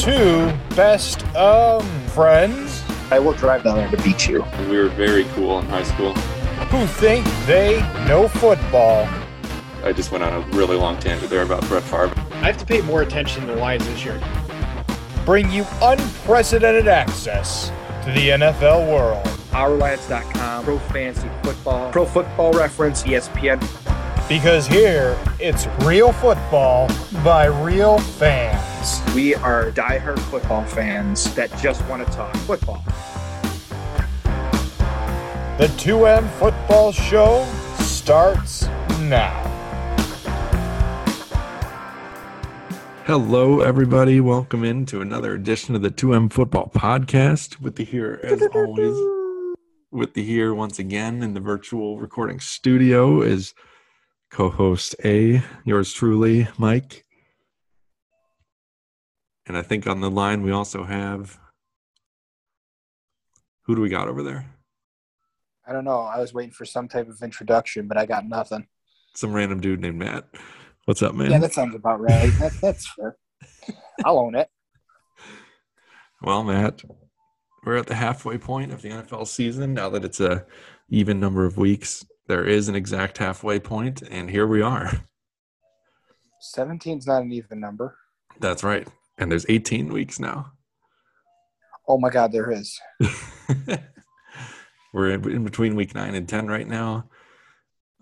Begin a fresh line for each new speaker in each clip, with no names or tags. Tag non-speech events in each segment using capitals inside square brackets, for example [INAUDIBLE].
two best um friends
I will drive down there to beat you.
We were very cool in high school.
who think they know football.
I just went on a really long tangent there about Brett Favre.
I have to pay more attention to the lines this year.
Bring you unprecedented access to the NFL world.
OurLions.com, Pro Fantasy Football, Pro Football Reference, ESPN.
Because here, it's real football by real fans.
We are diehard football fans that just want to talk football.
The 2M Football Show starts now.
Hello, everybody. Welcome into another edition of the 2M Football Podcast. With the here, as [LAUGHS] always, with the here once again in the virtual recording studio is co-host A, yours truly, Mike. And I think on the line we also have who do we got over there?
I don't know. I was waiting for some type of introduction, but I got nothing.
Some random dude named Matt. What's up, man?
Yeah, that sounds about right. That, that's fair. I'll own it. [LAUGHS]
Well, Matt, we're at the halfway point of the NFL season. Now that it's a even number of weeks, there is an exact halfway point, and here we are.
17's not an even number.
That's right. And there's 18 weeks now.
Oh my God, there is. [LAUGHS]
we're in, between week nine and 10 right now.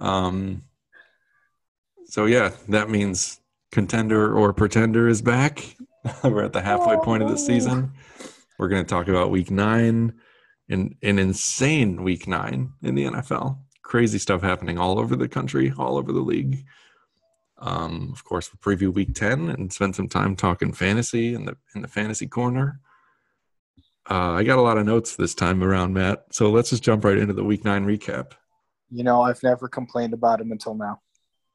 Um. So yeah, that means contender or pretender is back. [LAUGHS] we're at the halfway point of the season. We're going to talk about week nine, and an insane week nine in the NFL. Crazy stuff happening all over the country, all over the league. Um, of course, we'll preview week ten and spend some time talking fantasy in the in the fantasy corner. Uh, I got a lot of notes this time around, Matt. So let's just jump right into the week nine recap.
You know, I've never complained about him until now.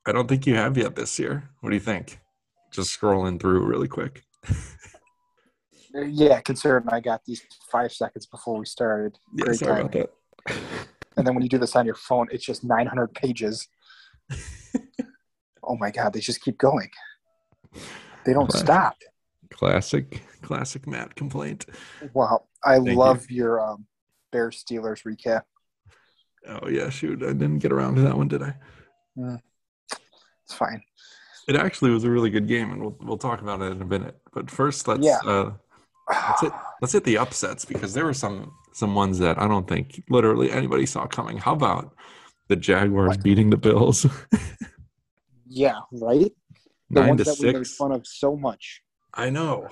I don't think you have yet this year. What do you think? Just scrolling through really quick.
Yeah, considering I got these five seconds before we started.
Yeah,
Great
sorry
timing.
about that.
And then when you do this on your phone, it's just 900 pages. [LAUGHS] oh my God, they just keep going. They don't
Classic.
stop.
Classic, classic Matt complaint.
Wow. I
Thank
love your um, Bears Steelers recap.
Oh yeah, shoot, I didn't get around to that one, did I?
It's fine.
It actually was a really good game, and we'll we'll talk about it in a minute. But first, let's
Yeah.
uh, let's hit let's hit the upsets because there were some some ones that I don't think literally anybody saw coming. How about the Jaguars
What?
beating the Bills [LAUGHS]
Yeah, right? The
nine
ones
to
that we made
six?
fun of so much.
I know.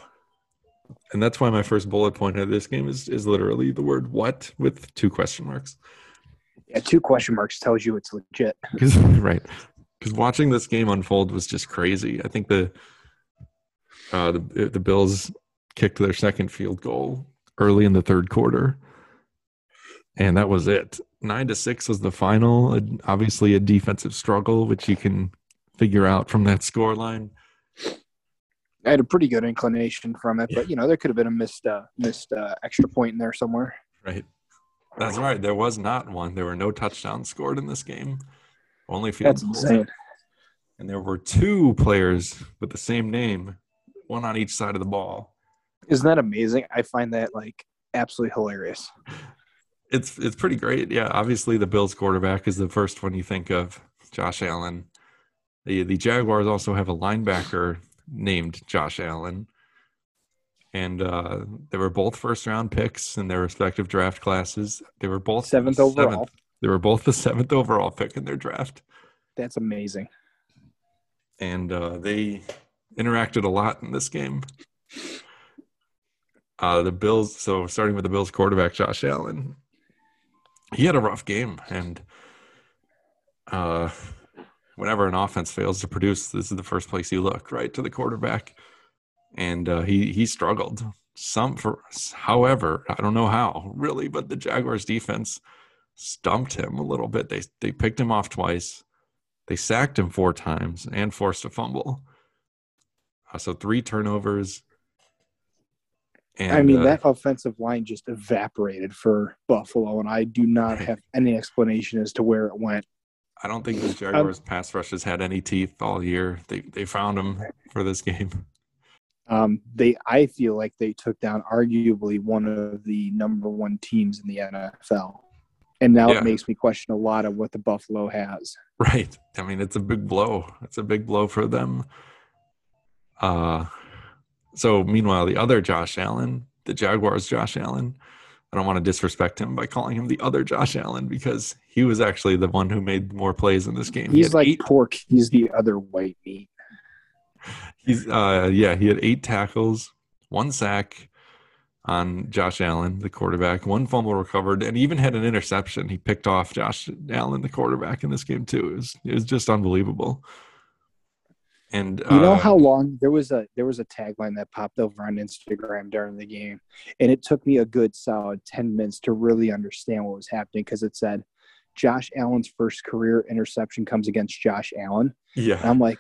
And that's why my first bullet point of this game is is literally the word what with two question marks.
Yeah, two question marks tells you it's legit. [LAUGHS]
Because right, because watching this game unfold was just crazy. I think the uh, the the Bills kicked their second field goal early in the third quarter, and that was it. Nine to six was the final. Obviously, a defensive struggle, which you can figure out from that score line.
I had a pretty good inclination from it, but you know there could have been a missed uh, missed uh, extra point in there somewhere.
Right. That's right. There was not one. There were no touchdowns scored in this game. Only field
That's
goals.
insane.
And there were two players with the same name, one on each side of the ball.
Isn't that amazing? I find that like absolutely hilarious.
It's it's pretty great. Yeah, obviously the Bills quarterback is the first one you think of, Josh Allen. The the Jaguars also have a linebacker named Josh Allen. And uh, they were both first round picks in their respective draft classes. They were both the
Seventh overall.
They were both the seventh overall pick in their draft.
That's amazing.
and uh, they interacted a lot in this game. Uh, the Bills, so starting with the Bills quarterback, Josh Allen, he had a rough game. And uh, whenever an offense fails to produce, this is the first place you look, right, to the quarterback. And uh, he, he struggled. Some for, however, I don't know how really, but the Jaguars defense stumped him a little bit. They they picked him off twice. They sacked him four times and forced a fumble. Uh, so three turnovers. And,
I mean,
uh,
that offensive line just evaporated for Buffalo, and I do not
Right.
have any explanation as to where it went.
I don't think the Jaguars pass rush has had any teeth all year. They they found them for this game. [LAUGHS]
Um, they, I feel like they took down arguably one of the number one teams in the NFL, and now
Yeah.
it makes me question a lot of what the Buffalo has.
Right. I mean, it's a big blow. It's a big blow for them. Uh, so meanwhile, the other Josh Allen, the Jaguars Josh Allen, I don't want to disrespect him by calling him the other Josh Allen because he was actually the one who made more plays in this game.
He's
had
like
eight-
pork. He's the other white meat.
He's uh yeah, he had eight tackles, one sack on Josh Allen, the quarterback, one fumble recovered, and even had an interception. He picked off Josh Allen, the quarterback, in this game too. It was it was just unbelievable. And
You know
uh,
how long there was a there was a tagline that popped over on Instagram during the game, and it took me a good solid ten minutes to really understand what was happening because it said, "Josh Allen's first career interception comes against Josh Allen." And
yeah,
I'm like,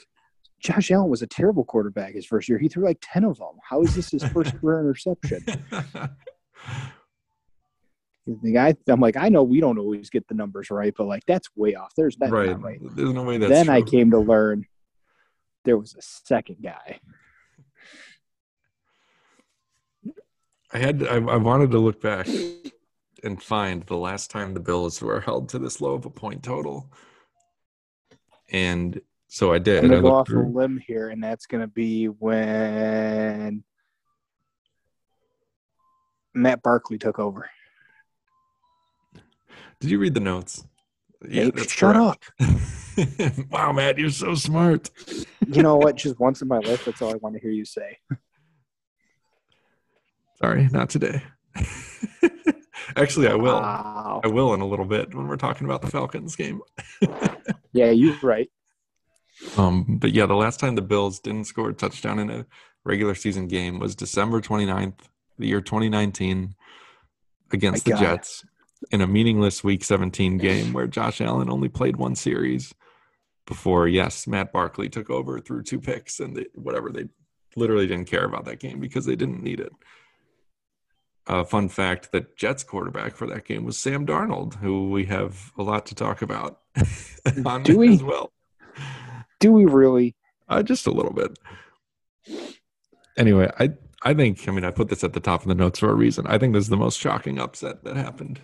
Josh Allen was a terrible quarterback his first year. He threw like ten of them. How is this his first career interception? [LAUGHS] The guy, I'm like, I know we don't always get the numbers right, but like that's way off. There's that's
right.
right.
There's no way that's
then I came to learn there was a second guy.
I had I, I wanted to look back and find the last time the Bills were held to this low of a point total. And so I did.
I'm gonna go off a limb here, and that's gonna be when Matt Barkley took over.
Did you read the notes?
Hey, shut
up. [LAUGHS] wow, Matt, you're so smart.
You know what? Just [LAUGHS] once in my life, that's all I want to hear you say.
Sorry, not today. [LAUGHS] Actually, I will.
Wow.
I will in a little bit when we're talking about the Falcons game.
Yeah, you're right.
Um, but yeah, the last time the Bills didn't score a touchdown in a regular season game was December 29th, the year 2019, against
My
the
God.
Jets in a meaningless Week 17 game where Josh Allen only played one series before, yes, Matt Barkley took over through two picks and they, whatever. They literally didn't care about that game because they didn't need it. Uh, fun fact: the Jets quarterback for that game was Sam Darnold, who we have a lot to talk about [LAUGHS] on
Do we?
as well.
Do we really?
Uh, just a little bit. Anyway, I I think I mean I put this at the top of the notes for a reason. I think this is the most shocking upset that happened,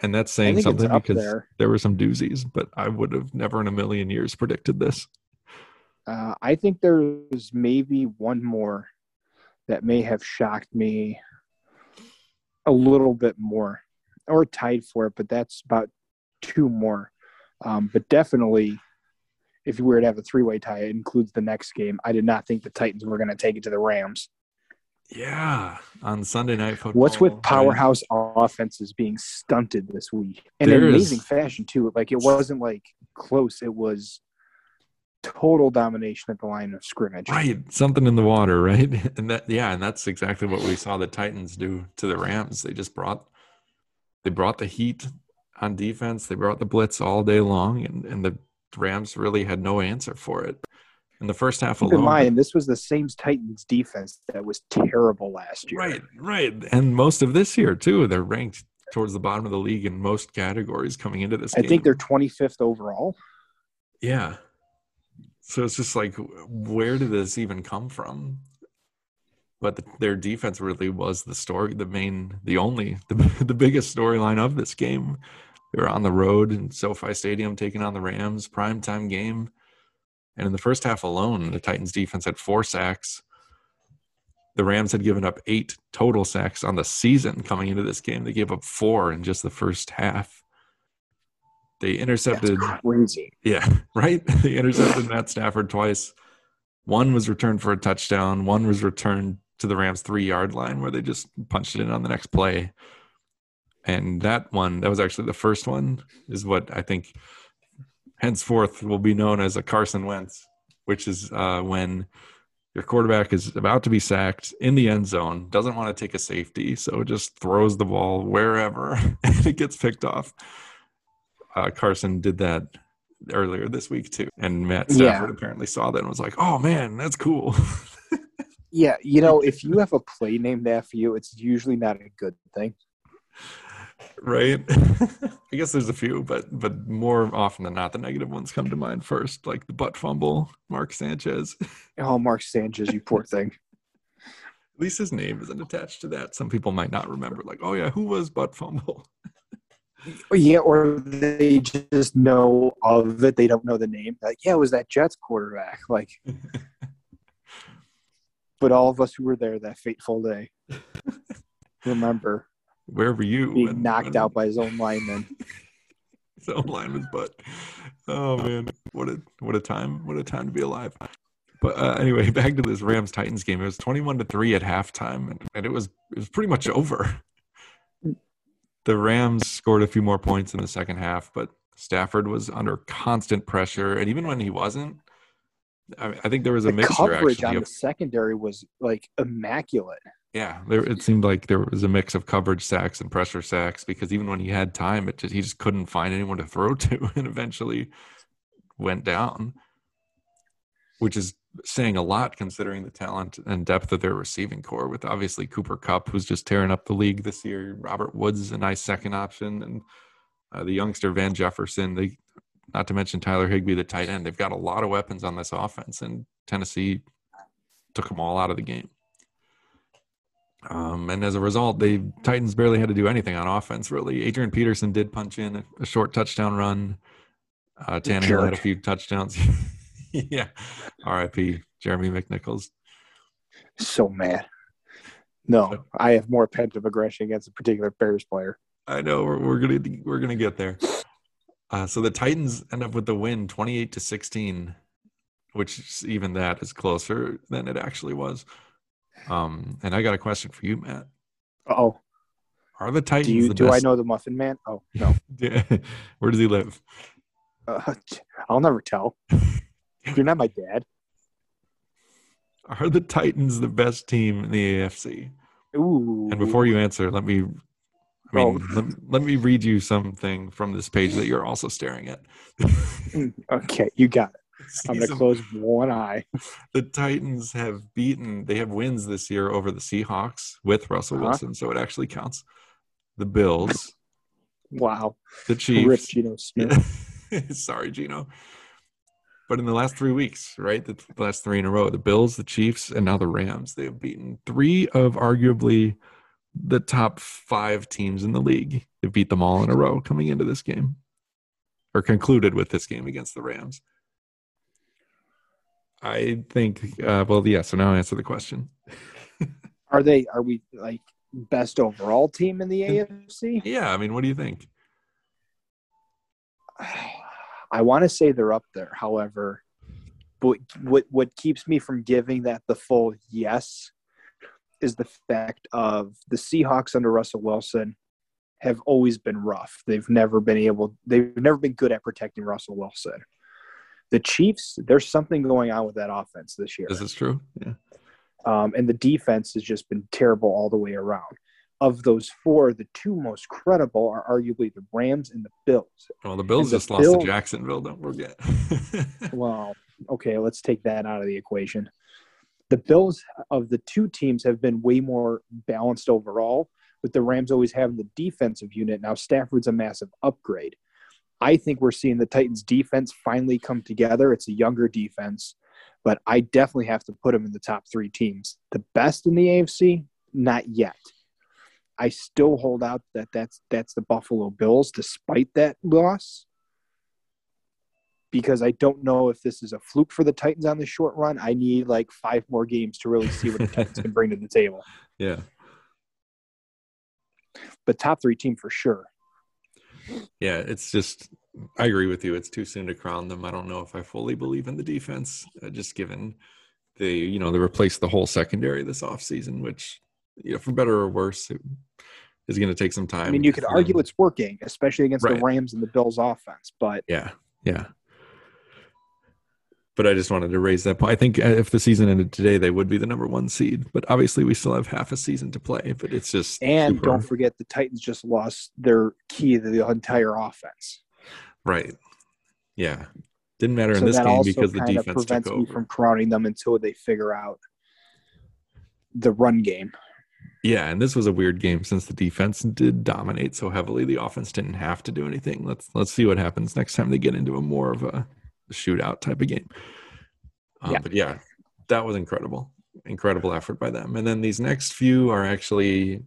and that's saying something because
there.
there were some doozies. But I would have never in a million years predicted this.
Uh, I think there's maybe one more that may have shocked me a little bit more, or tied for it, but that's about two more. Um, but definitely, if you were to have a three-way tie, it includes the next game. I did not think the Titans were going to take it to the Rams.
Yeah, on Sunday night football.
What's with
right?
powerhouse offenses being stunted this week? And in amazing fashion too. Like it wasn't like close. It was total domination at the line of scrimmage.
Right, something in the water, right? [LAUGHS] And that yeah, and that's exactly what we saw the Titans do to the Rams. They just brought they brought the heat on defense. They brought the blitz all day long, and, and the Rams really had no answer for it. In the first half
Keep in
alone,
mind, this was the same Titans defense that was terrible last year.
right, right, and most of this year too. They're ranked towards the bottom of the league in most categories coming into this.
I
game.
think they're 25th overall.
Yeah. So it's just like, where did this even come from? But the, their defense really was the story, the main, the only, the, [LAUGHS] the biggest storyline of this game. They were on the road in SoFi Stadium taking on the Rams, primetime game. And in the first half alone, the Titans defense had four sacks. The Rams had given up eight total sacks on the season coming into this game. They gave up four in just the first half. They
That's
intercepted.
crazy.
Yeah, [LAUGHS] right. They intercepted Matt Stafford twice. One was returned for a touchdown. One was returned to the Rams' three yard line where they just punched it in on the next play. And that one, that was actually the first one, is what I think henceforth will be known as a Carson Wentz, which is uh, when your quarterback is about to be sacked in the end zone, doesn't want to take a safety, so just throws the ball wherever [LAUGHS] and it gets picked off. Uh, Carson did that earlier this week too, and Matt Stafford apparently saw that and was like, "Oh man, that's cool." [LAUGHS]
Yeah, you know, if you have a play named after you, it's usually not a good thing.
Right? I guess there's a few, but but more often than not, the negative ones come to mind first, like the butt fumble, Mark Sanchez.
Oh, Mark Sanchez, you poor thing.
At least his name isn't attached to that. Some people might not remember, like, oh yeah, who was butt fumble? [LAUGHS]
Yeah, or they just know of it. They don't know the name. Like, yeah, it was that Jets quarterback. Like, [LAUGHS] but all of us who were there that fateful day remember
Where were you?
being
when-
knocked
when
out by his own lineman. [LAUGHS]
his own lineman's butt? Oh man, what a what a time! What a time to be alive. But uh, anyway, [LAUGHS] back to this Rams Titans game. It was twenty-one to three at halftime, and, and it was it was pretty much over. [LAUGHS] The Rams scored a few more points in the second half, but Stafford was under constant pressure, and even when he wasn't, I, I think there was a
The
mixture
coverage
actually.
on the secondary was like immaculate.
Yeah, there, it seemed like there was a mix of coverage sacks and pressure sacks because even when he had time, it just he just couldn't find anyone to throw [LAUGHS] to, and eventually went down, which is saying a lot considering the talent and depth of their receiving corps. With obviously Cooper Kupp, who's just tearing up the league this year, Robert Woods is a nice second option, and uh, the youngster Van Jefferson. They, not to mention Tyler Higbee, the tight end. They've got a lot of weapons on this offense, and Tennessee took them all out of the game. Um, and as a result, the Titans barely had to do anything on offense, really. Adrian Peterson did punch in a, a short touchdown run. Uh, Tannehill had a few touchdowns. [LAUGHS] yeah. RIP, Jeremy McNichols.
So mad. No, I have more pent up aggression against a particular Bears player.
I know we're, we're gonna we're gonna get there. Uh, so the Titans end up with the win, twenty-eight to sixteen, which even that is closer than it actually was. Um, and I got a question for you, Matt.
Oh,
Are the Titans
do you do I know the Muffin Man? Oh no, [LAUGHS]
Where does he live?
uh, [LAUGHS] I'll never tell. You're not my dad.
Are the Titans the best team in the AFC?
Ooh.
And before you answer, let me I mean,
Oh.
let, let me read you something from this page that you're also staring at. [LAUGHS]
okay, you got it. [LAUGHS] I'm gonna close one eye. [LAUGHS]
the Titans have beaten, they have wins this year over the Seahawks with Russell
Uh-huh.
Wilson, so it actually counts. The Bills,
Wow,
the
rip
Chiefs.
Geno Smith. [LAUGHS]
Sorry, Geno. But in the last three weeks, right? The last three in a row, the Bills, the Chiefs, and now the Rams, they have beaten three of arguably the top five teams in the league. They beat them all in a row coming into this game, or concluded with this game against the Rams. I think, uh, well, yeah. So now I answer the question. [LAUGHS]
Are they? Are we like best overall team in the AFC?
Yeah, I mean, what do you think? [SIGHS]
I want to say they're up there. However, but what what keeps me from giving that the full yes is the fact of the Seahawks under Russell Wilson have always been rough. They've never been able. They've never been good at protecting Russell Wilson. The Chiefs, there's something going on with that offense this year.
Is this true? Yeah.
Um, and the defense has just been terrible all the way around. Of those four, the two most credible are arguably the Rams and the Bills.
Well, the Bills
the
just lost to Jacksonville. Don't forget. [LAUGHS]
Well, okay, let's take that out of the equation. The Bills of the two teams have been way more balanced overall, with the Rams always having the defensive unit. Now Stafford's a massive upgrade. I think we're seeing the Titans defense finally come together. It's a younger defense, but I definitely have to put them in the top three teams. The best in the AFC, not yet. I still hold out that that's that's the Buffalo Bills, despite that loss because I don't know if this is a fluke for the Titans on the short run. I need like five more games to really see what the Titans can bring to the table. [LAUGHS]
yeah.
But top three team for sure.
Yeah, it's just I agree with you. It's too soon to crown them. I don't know if I fully believe in the defense, uh, just given they, you know, they replaced the whole secondary this offseason, which, you know, for better or worse, it is going to take some time.
I mean, you could argue it's working, especially against
Right.
the Rams and the Bills offense. But
Yeah, yeah. But I just wanted to raise that point. I think uh, if the season ended today, they would be the number one seed. But obviously, we still have half a season to play. But it's just
and
super-
don't forget the Titans just lost their key to the entire offense.
right. Yeah, didn't matter in
So
this
that
game because the defense took
prevents me from crowning them until they figure out the run game.
Yeah, and this was a weird game since the defense did dominate so heavily. The offense didn't have to do anything. Let's let's see what happens next time they get into a more of a shootout type of game. Um,
Yeah.
But yeah, that was incredible. incredible effort by them. And then these next few are actually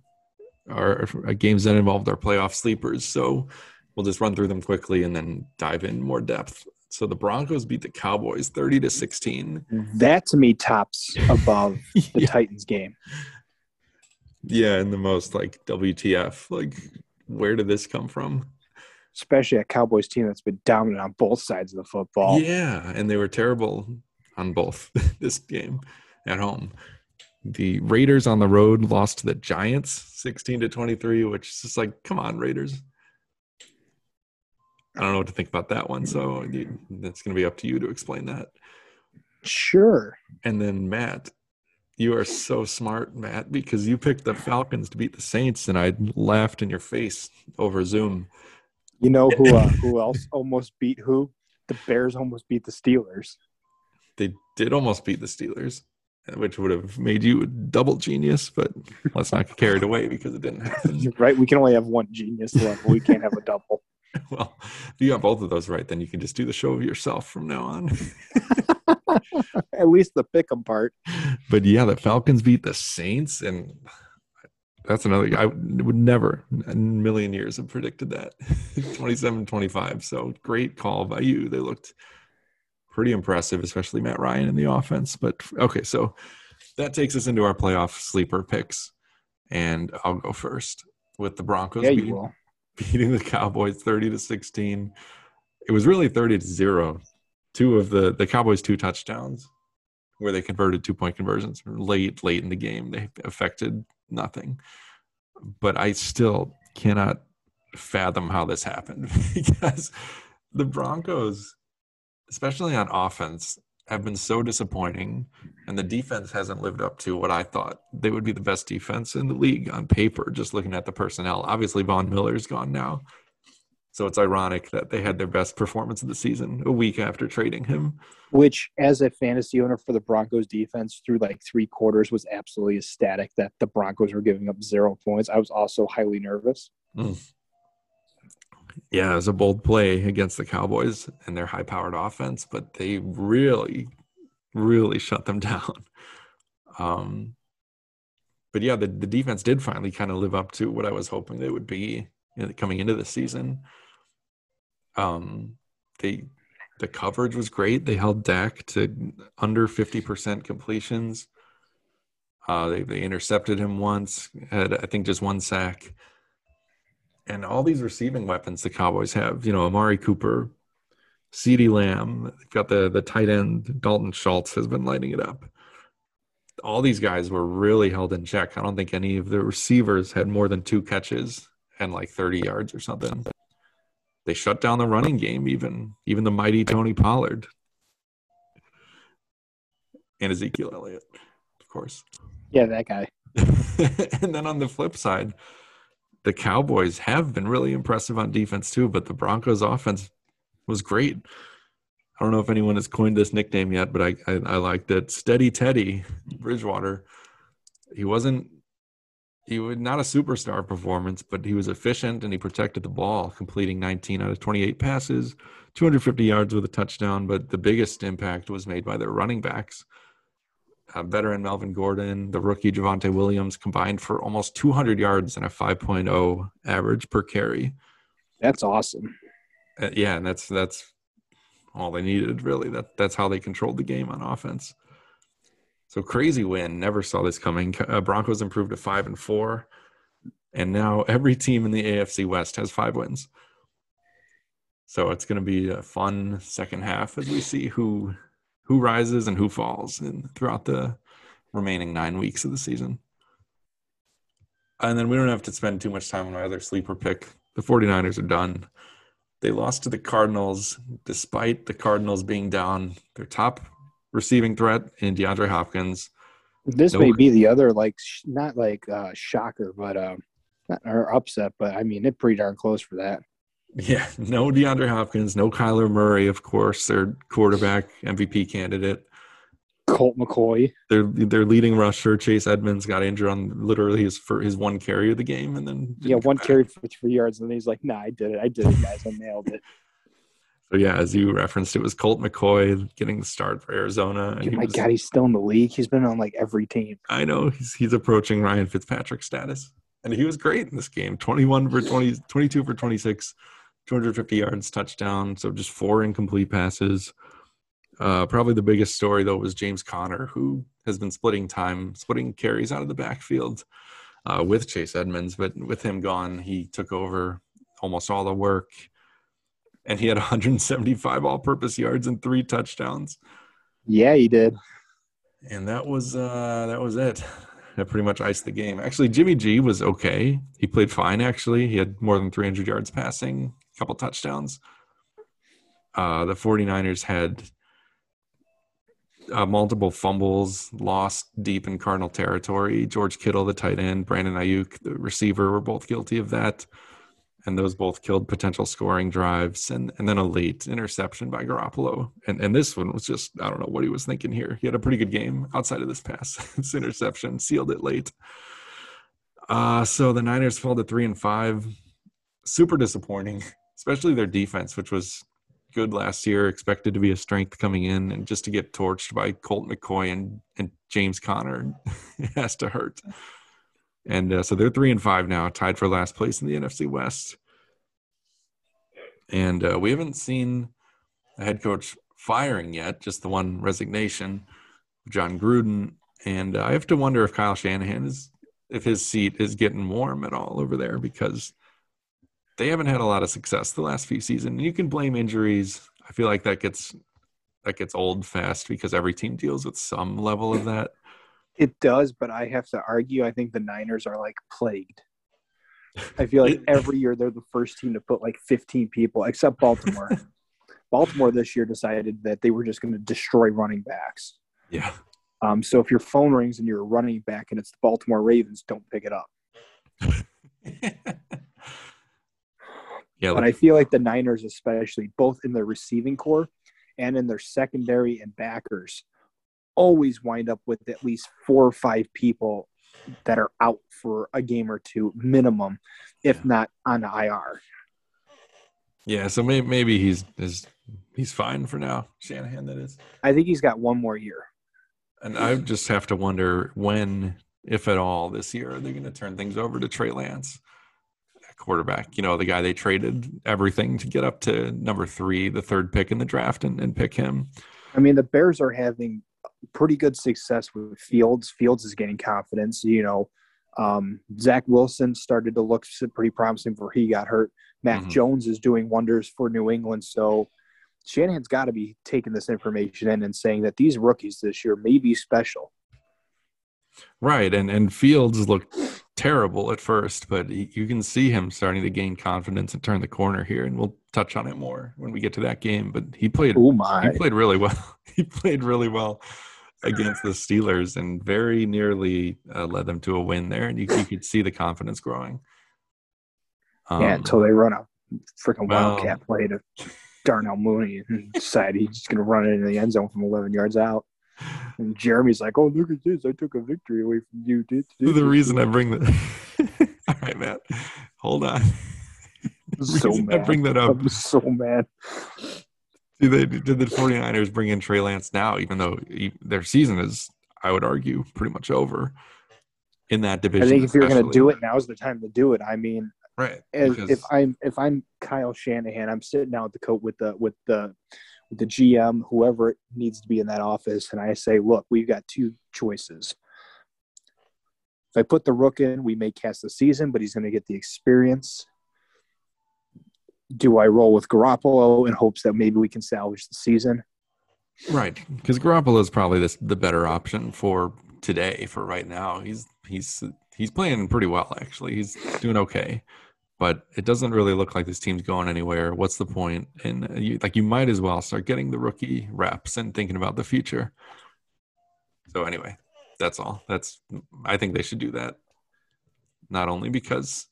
are games that involved our playoff sleepers. So we'll just run through them quickly and then dive in more depth. So the Broncos beat the Cowboys 30 to 16.
That to me tops above [LAUGHS] the
yeah.
Titans game.
yeah, and the most like WTF, like where did this come from?
Especially a Cowboys team that's been dominant on both sides of the football.
Yeah, and they were terrible on both [LAUGHS] this game at home. The Raiders on the road lost to the Giants 16 to 23, which is just like, come on, Raiders. I don't know what to think about that one. So you, that's going to be up to you to explain that.
Sure.
And then Matt, you are so smart, Matt, because you picked the Falcons to beat the Saints, and I laughed in your face over Zoom.
You know who uh, [LAUGHS] who else almost beat who? The Bears almost beat the Steelers.
They did almost beat the Steelers, which would have made you a double genius, but let's not get carried away because it didn't happen. [LAUGHS]
right? We can only have one genius level. We can't have a double. [LAUGHS]
well, if you got both of those right, then you can just do the show of yourself from now on.
At least the pick 'em part.
but yeah, the Falcons beat the Saints, and that's another. I would never a million years have predicted that [LAUGHS] 27 25. So great call by you. They looked pretty impressive, especially Matt Ryan in the offense. But okay, so that takes us into our playoff sleeper picks, and I'll go first with the Broncos
Yeah, you
beating,
will. [LAUGHS]
beating the Cowboys 30 to 16. It was really 30 to 0. Two of the the Cowboys two touchdowns where they converted two point conversions late late in the game. They affected nothing. But I still cannot fathom how this happened [LAUGHS] because the Broncos especially on offense have been so disappointing and the defense hasn't lived up to what I thought they would be the best defense in the league on paper just looking at the personnel. Obviously Von Miller's gone now. So it's ironic that they had their best performance of the season a week after trading him.
Which, as a fantasy owner for the Broncos defense, through like three quarters, was absolutely ecstatic that the Broncos were giving up zero points. I was also highly nervous.
Yeah, it was a bold play against the Cowboys and their high powered offense, but they really, really shut them [LAUGHS] down. Um, but yeah, the, the defense did finally kind of live up to what I was hoping they would be coming into the season. Um, they the coverage was great. They held Dak to under fifty percent completions. Uh, they they intercepted him once. Had I think just one sack. And all these receiving weapons the Cowboys have, you know, Amari Cooper, CeeDee Lamb, they've got the the tight end Dalton Schultz has been lighting it up. All these guys were really held in check. I don't think any of the receivers had more than two catches and like 30 yards or something. They shut down the running game, even even the mighty Tony Pollard and Ezekiel Elliott, of course.
Yeah, that guy. [LAUGHS]
and then on the flip side, the Cowboys have been really impressive on defense too, but the Broncos offense was great. I don't know if anyone has coined this nickname yet, but I I, I liked it. Steady Teddy Bridgewater. He wasn't he was not a superstar performance, but he was efficient and he protected the ball, completing 19 out of 28 passes, 250 yards with a touchdown. But the biggest impact was made by their running backs. Uh, veteran Melvin Gordon, the rookie Javonte Williams combined for almost 200 yards and a 5.0 average per carry.
That's awesome.
Uh, yeah, and that's that's all they needed really. That that's how they controlled the game on offense. So crazy win. Never saw this coming. Uh, Broncos improved to five and four, and now every team in the AFC West has five wins. So it's going to be a fun second half as we see who who rises and who falls in, throughout the remaining nine weeks of the season. And then we don't have to spend too much time on my other sleeper pick. The 49ers are done. They lost to the Cardinals despite the Cardinals being down their top receiving threat in DeAndre Hopkins.
This
No-
may be the other like sh- not like uh shocker, but uh not or upset, but I mean it pretty darn close for that.
Yeah, no DeAndre Hopkins, no Kyler Murray, of course, their quarterback MVP candidate.
Colt McCoy.
Their their leading rusher Chase Edmonds got injured on literally his for his one carry of the game, and then
Yeah, one
back.
carry for three yards, and then he's like, "Nah, I did it. I did it, guys. I nailed it." [LAUGHS]
So yeah, as you referenced, it was Colt McCoy getting the start for Arizona. and
Oh my
was-
God, he's still in the league. He's been on like every team.
I know he's he's approaching Ryan Fitzpatrick status. And he was great in this game. 21 for 20 22 for 26, 250 yards, touchdown, so just four incomplete passes. Uh, probably the biggest story though was James Conner, who has been splitting time, splitting carries out of the backfield uh, with Chase Edmonds, but with him gone, he took over almost all the work, and he had [LAUGHS] 175 all-purpose yards and three touchdowns.
Yeah, he did.
and that was uh that was it. That pretty much iced the game. Actually jimmy g was okay. He played fine actually. He had more than 300 yards passing a couple touchdowns. Uh the 49ers had uh, multiple fumbles lost deep in cardinal territory. George kittle the tight end brandon Aiyuk the receiver were both guilty of that and those both killed potential scoring drives and, and then a late interception by Garoppolo. And and this one was just I don't know what he was thinking here. He had a pretty good game outside of this pass. [LAUGHS] this interception sealed it late. Uh so the Niners fell to three and five. Super disappointing, especially their defense, which was good last year, expected to be a strength coming in, and just to get torched by Colt McCoy and, and James Conner [LAUGHS] has to hurt. And uh, so they're three and five now, tied for last place in the NFC West. And uh, we haven't seen a head coach firing yet, just the one resignation, Jon Gruden. And uh, I have to wonder if Kyle Shanahan is, if his seat is getting warm at all over there because they haven't had a lot of success the last few seasons. And you can blame injuries. I feel like that gets that gets old fast because every team deals with some level of that.
It does, but I have to argue. I think the Niners are like plagued. I feel like [LAUGHS] every year they're the first team to put like 15 people, except Baltimore. [LAUGHS] Baltimore this year decided that they were just going to destroy running backs.
Yeah.
Um, so if your phone rings and you're a running back and it's the Baltimore Ravens, don't pick it up. [LAUGHS]
yeah,
But I feel like the Niners, especially both in their receiving corps and in their secondary and backers, always wind up with at least four or five people that are out for a game or two minimum, if
Yeah.
not on IR.
yeah. So maybe maybe he's is he's fine for now. Shanahan, that is.
I think he's got one more year.
And I just have to wonder when, if at all, this year they're they going to turn things over to Trey Lance, quarterback? You know, the guy they traded everything to get up to number three, the third pick in the draft, and, and pick him.
I mean, the Bears are having pretty good success with Fields. Fields is getting confidence. You know, um, Zach Wilson started to look pretty promising before he got hurt. Mac
Mhm.
Jones is doing wonders for New England. So Shanahan's got to be taking this information in and saying that these rookies this year may be special.
Right, and and Fields looked terrible at first, but he, you can see him starting to gain confidence and turn the corner here, and we'll touch on it more when we get to that game. But he played
Oh my!
he played really well. [LAUGHS] he played really well against the Steelers and very nearly uh, led them to a win there, and you, you could see the confidence growing. Um,
yeah, until they run a freaking
well-
wildcat play to Darnell Mooney and [LAUGHS] decide he's just going to run it into the end zone from 11 yards out. And Jeremy's like, "Oh, look at this! I took a victory away from you."
The reason I bring that. [LAUGHS] All right, Matt, hold on. [LAUGHS]
So
reason I bring that up
I'm so mad.
See, they did the 49ers bring in Trey Lance now, even though he, their season is, I would argue, pretty much over in that division.
I think if you're going to do it, now's the time to do it. I mean,
right?
as,
because-
if I'm if I'm Kyle Shanahan, I'm sitting down with the coat with the with the with the GM, whoever it needs to be in that office, and I say, look, we've got two choices. If I put the rook in, we may cast the season, but he's going to get the experience. Do I roll with Garoppolo in hopes that maybe we can salvage the season?
right, because Garoppolo is probably this, the better option for today. For right now, he's he's he's playing pretty well. Actually, he's doing okay, but it doesn't really look like this team's going anywhere. What's the point? And you, like, you might as well start getting the rookie reps and thinking about the future. So anyway, that's all. That's I think they should do that. Not only because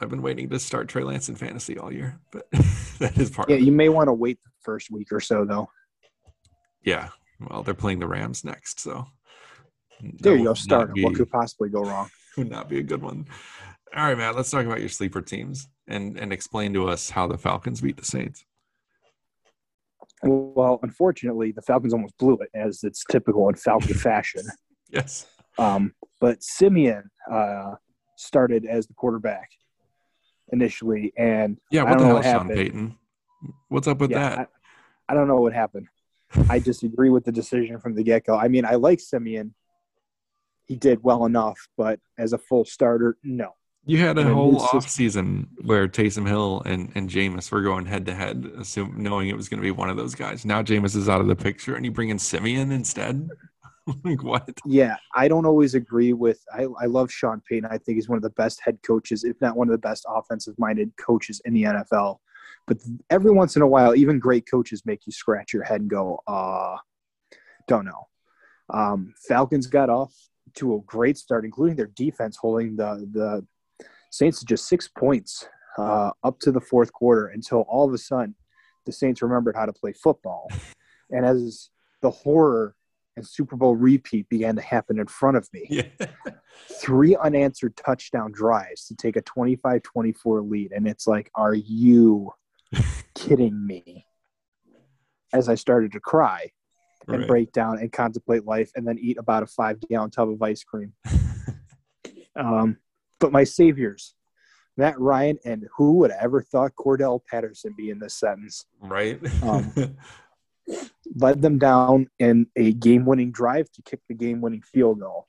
I've been waiting to start Trey Lance in fantasy all year, but [LAUGHS] that is part
Yeah,
of it.
you may want to wait the first week or so, though.
Yeah. Well, they're playing the Rams next, so
There you go. Start.
be-
What could possibly go wrong? [LAUGHS]
would not be a good one. All right, Matt. Let's talk about your sleeper teams and and explain to us how the Falcons beat the Saints.
Well, unfortunately, the Falcons almost blew it, as it's typical in Falcon [LAUGHS] fashion.
Yes.
Um, but Siemian uh, started as the quarterback initially, and
Yeah. What the hell, Sean. Payton? What's up with
Yeah,
that?
I, I don't know what happened. I disagree with the decision from the get go. I mean, I like Siemian. He did well enough, but as a full starter, no.
You had a whole off season where Taysom Hill and, and Jameis were going head to head, assume knowing it was going to be one of those guys. Now Jameis is out of the picture, and you bring in Siemian instead. [LAUGHS] like what?
Yeah, I don't always agree with. I, I love Sean Payton. I think he's one of the best head coaches, if not one of the best offensive minded coaches in the NFL. But every once in a while, even great coaches make you scratch your head and go, uh, don't know. Um, Falcons got off to a great start, including their defense holding the, the Saints to just six points uh, up to the fourth quarter until all of a sudden the Saints remembered how to play football. [LAUGHS] And as the horror and Super Bowl repeat began to happen in front of me.
Yeah. [LAUGHS]
Three unanswered touchdown drives to take a 25 24 lead. And it's like, are you [LAUGHS] kidding me? As I started to cry and
Right.
break down and contemplate life and then eat about a five gallon tub of ice cream. [LAUGHS] um, but my saviors, Matt Ryan, and who would have ever thought Cordarrelle Patterson be in this sentence?
Right.
Um, led them down in a game-winning drive to kick the game-winning field goal.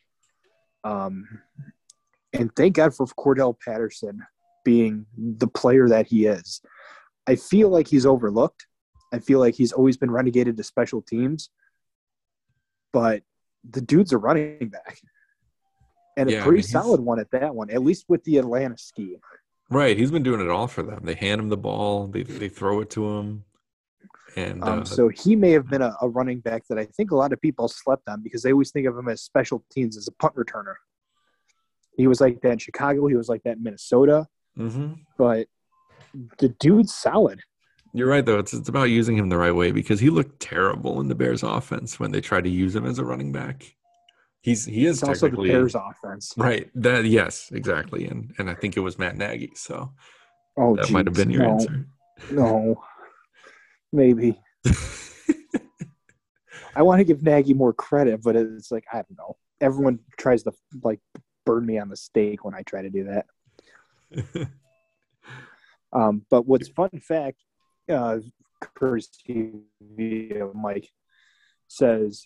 Um, and thank God for Cordarrelle Patterson being the player that he is. I feel like he's overlooked. I feel like he's always been relegated to special teams, but the dude's a running back, and
Yeah,
a
I
pretty
mean,
solid one at that one. At least with the Atlanta scheme.
right. He's been doing it all for them. They hand him the ball, they, they throw it to him. And
Um,
uh,
so he may have been a, a running back that I think a lot of people slept on because they always think of him as special teams as a punt returner. He was like that in Chicago. He was like that in Minnesota.
mhm.
But the dude's solid.
You're right, though. It's, it's about using him the right way because he looked terrible in the Bears offense when they tried to use him as a running back. He's he is
It's also the Bears offense.
right. That yes, exactly, and and I think it was Matt Nagy, so
Oh,
that might have been your
no,
answer.
No, [LAUGHS] maybe. [LAUGHS] I want to give Nagy more credit, but it's like I don't know. Everyone tries to like burn me on the stake when I try to do that. [LAUGHS] Um, but what's fun fact, uh, via Mike says,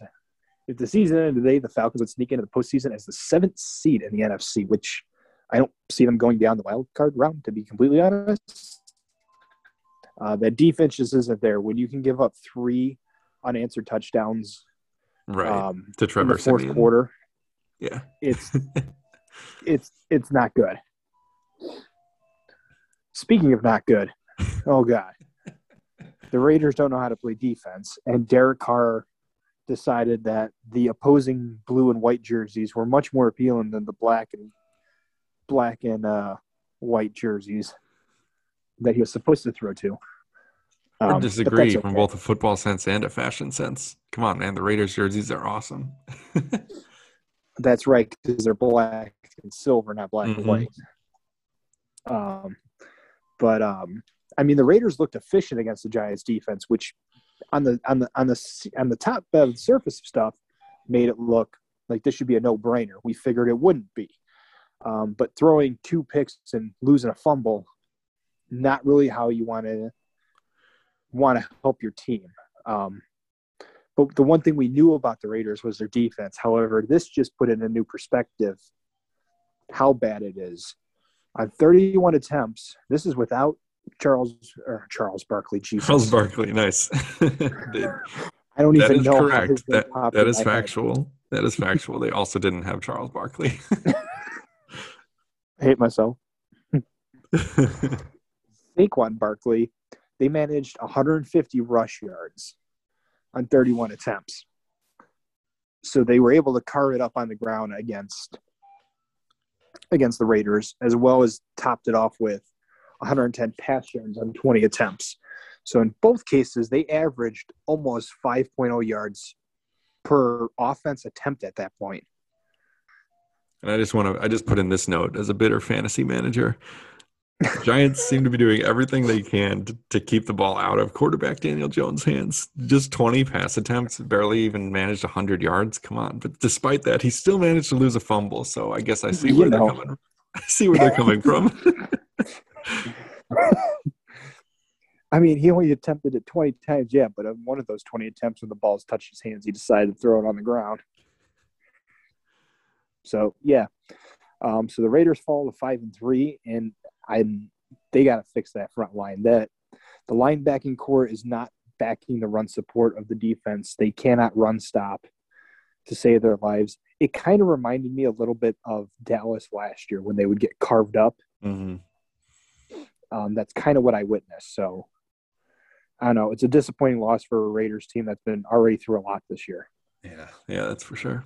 if the season ended today, the Falcons would sneak into the postseason as the seventh seed in the NFC, which I don't see them going down the wild card round, to be completely honest. Uh, that defense just isn't there. When you can give up three unanswered touchdowns
right
um,
to
in
Trevor
the fourth
Siemian.
quarter,
Yeah,
it's [LAUGHS] it's it's not good. Speaking of not good, oh god, the Raiders don't know how to play defense, and Derek Carr decided that the opposing blue and white jerseys were much more appealing than the black and black and uh, white jerseys that he was supposed to throw to.
I
Um, but
disagree
that's
from both a football sense and a fashion sense. Come on, man, the Raiders jerseys are awesome. [LAUGHS]
That's right, because they're black and silver, not black
Mhm.
and white. Um, but um, I mean, the Raiders looked efficient against the Giants' defense, which on the on the on the on the top of the surface of stuff made it look like this should be a no-brainer. We figured it wouldn't be, um, but throwing two picks and losing a fumble, not really how you want to want to help your team. Um, but the one thing we knew about the Raiders was their defense. However, this just put in a new perspective how bad it is. On 31 attempts, this is without Charles or Charles Barkley. Jesus.
Charles Barkley, nice. [LAUGHS]
I don't
that
even know
correct. That that is
my head.
factual. That is factual. They also didn't have Charles Barkley. [LAUGHS]
I hate myself. [LAUGHS] Saquon Barkley, they managed 150 rush yards on 31 attempts. So they were able to carve it up on the ground against against the Raiders, as well as topped it off with 110 pass yards on 20 attempts. So in both cases, they averaged almost 5.0 yards per offense attempt at that point.
And I just want to, I just put in this note as a bitter fantasy manager. Giants seem to be doing everything they can to, to keep the ball out of quarterback Daniel Jones' hands. Just 20 pass attempts, barely even managed 100 yards. Come on. But despite that, he still managed to lose a fumble. So I guess I see
You
where they're
know.
coming I see where they're coming from. [LAUGHS]
I mean, he only attempted it 20 times, yeah, but on one of those 20 attempts when the balls touched his hands, he decided to throw it on the ground. So, yeah. Um, so the Raiders fall to 5 and 3, and I they got to fix that front line. That the linebacking corps is not backing the run support of the defense. They cannot run stop to save their lives. It kind of reminded me a little bit of Dallas last year when they would get carved up
Mhm.
um, that's kind of what I witnessed. So I don't know. It's a disappointing loss for a Raiders team that's been already through a lot this year.
Yeah, yeah, that's for sure.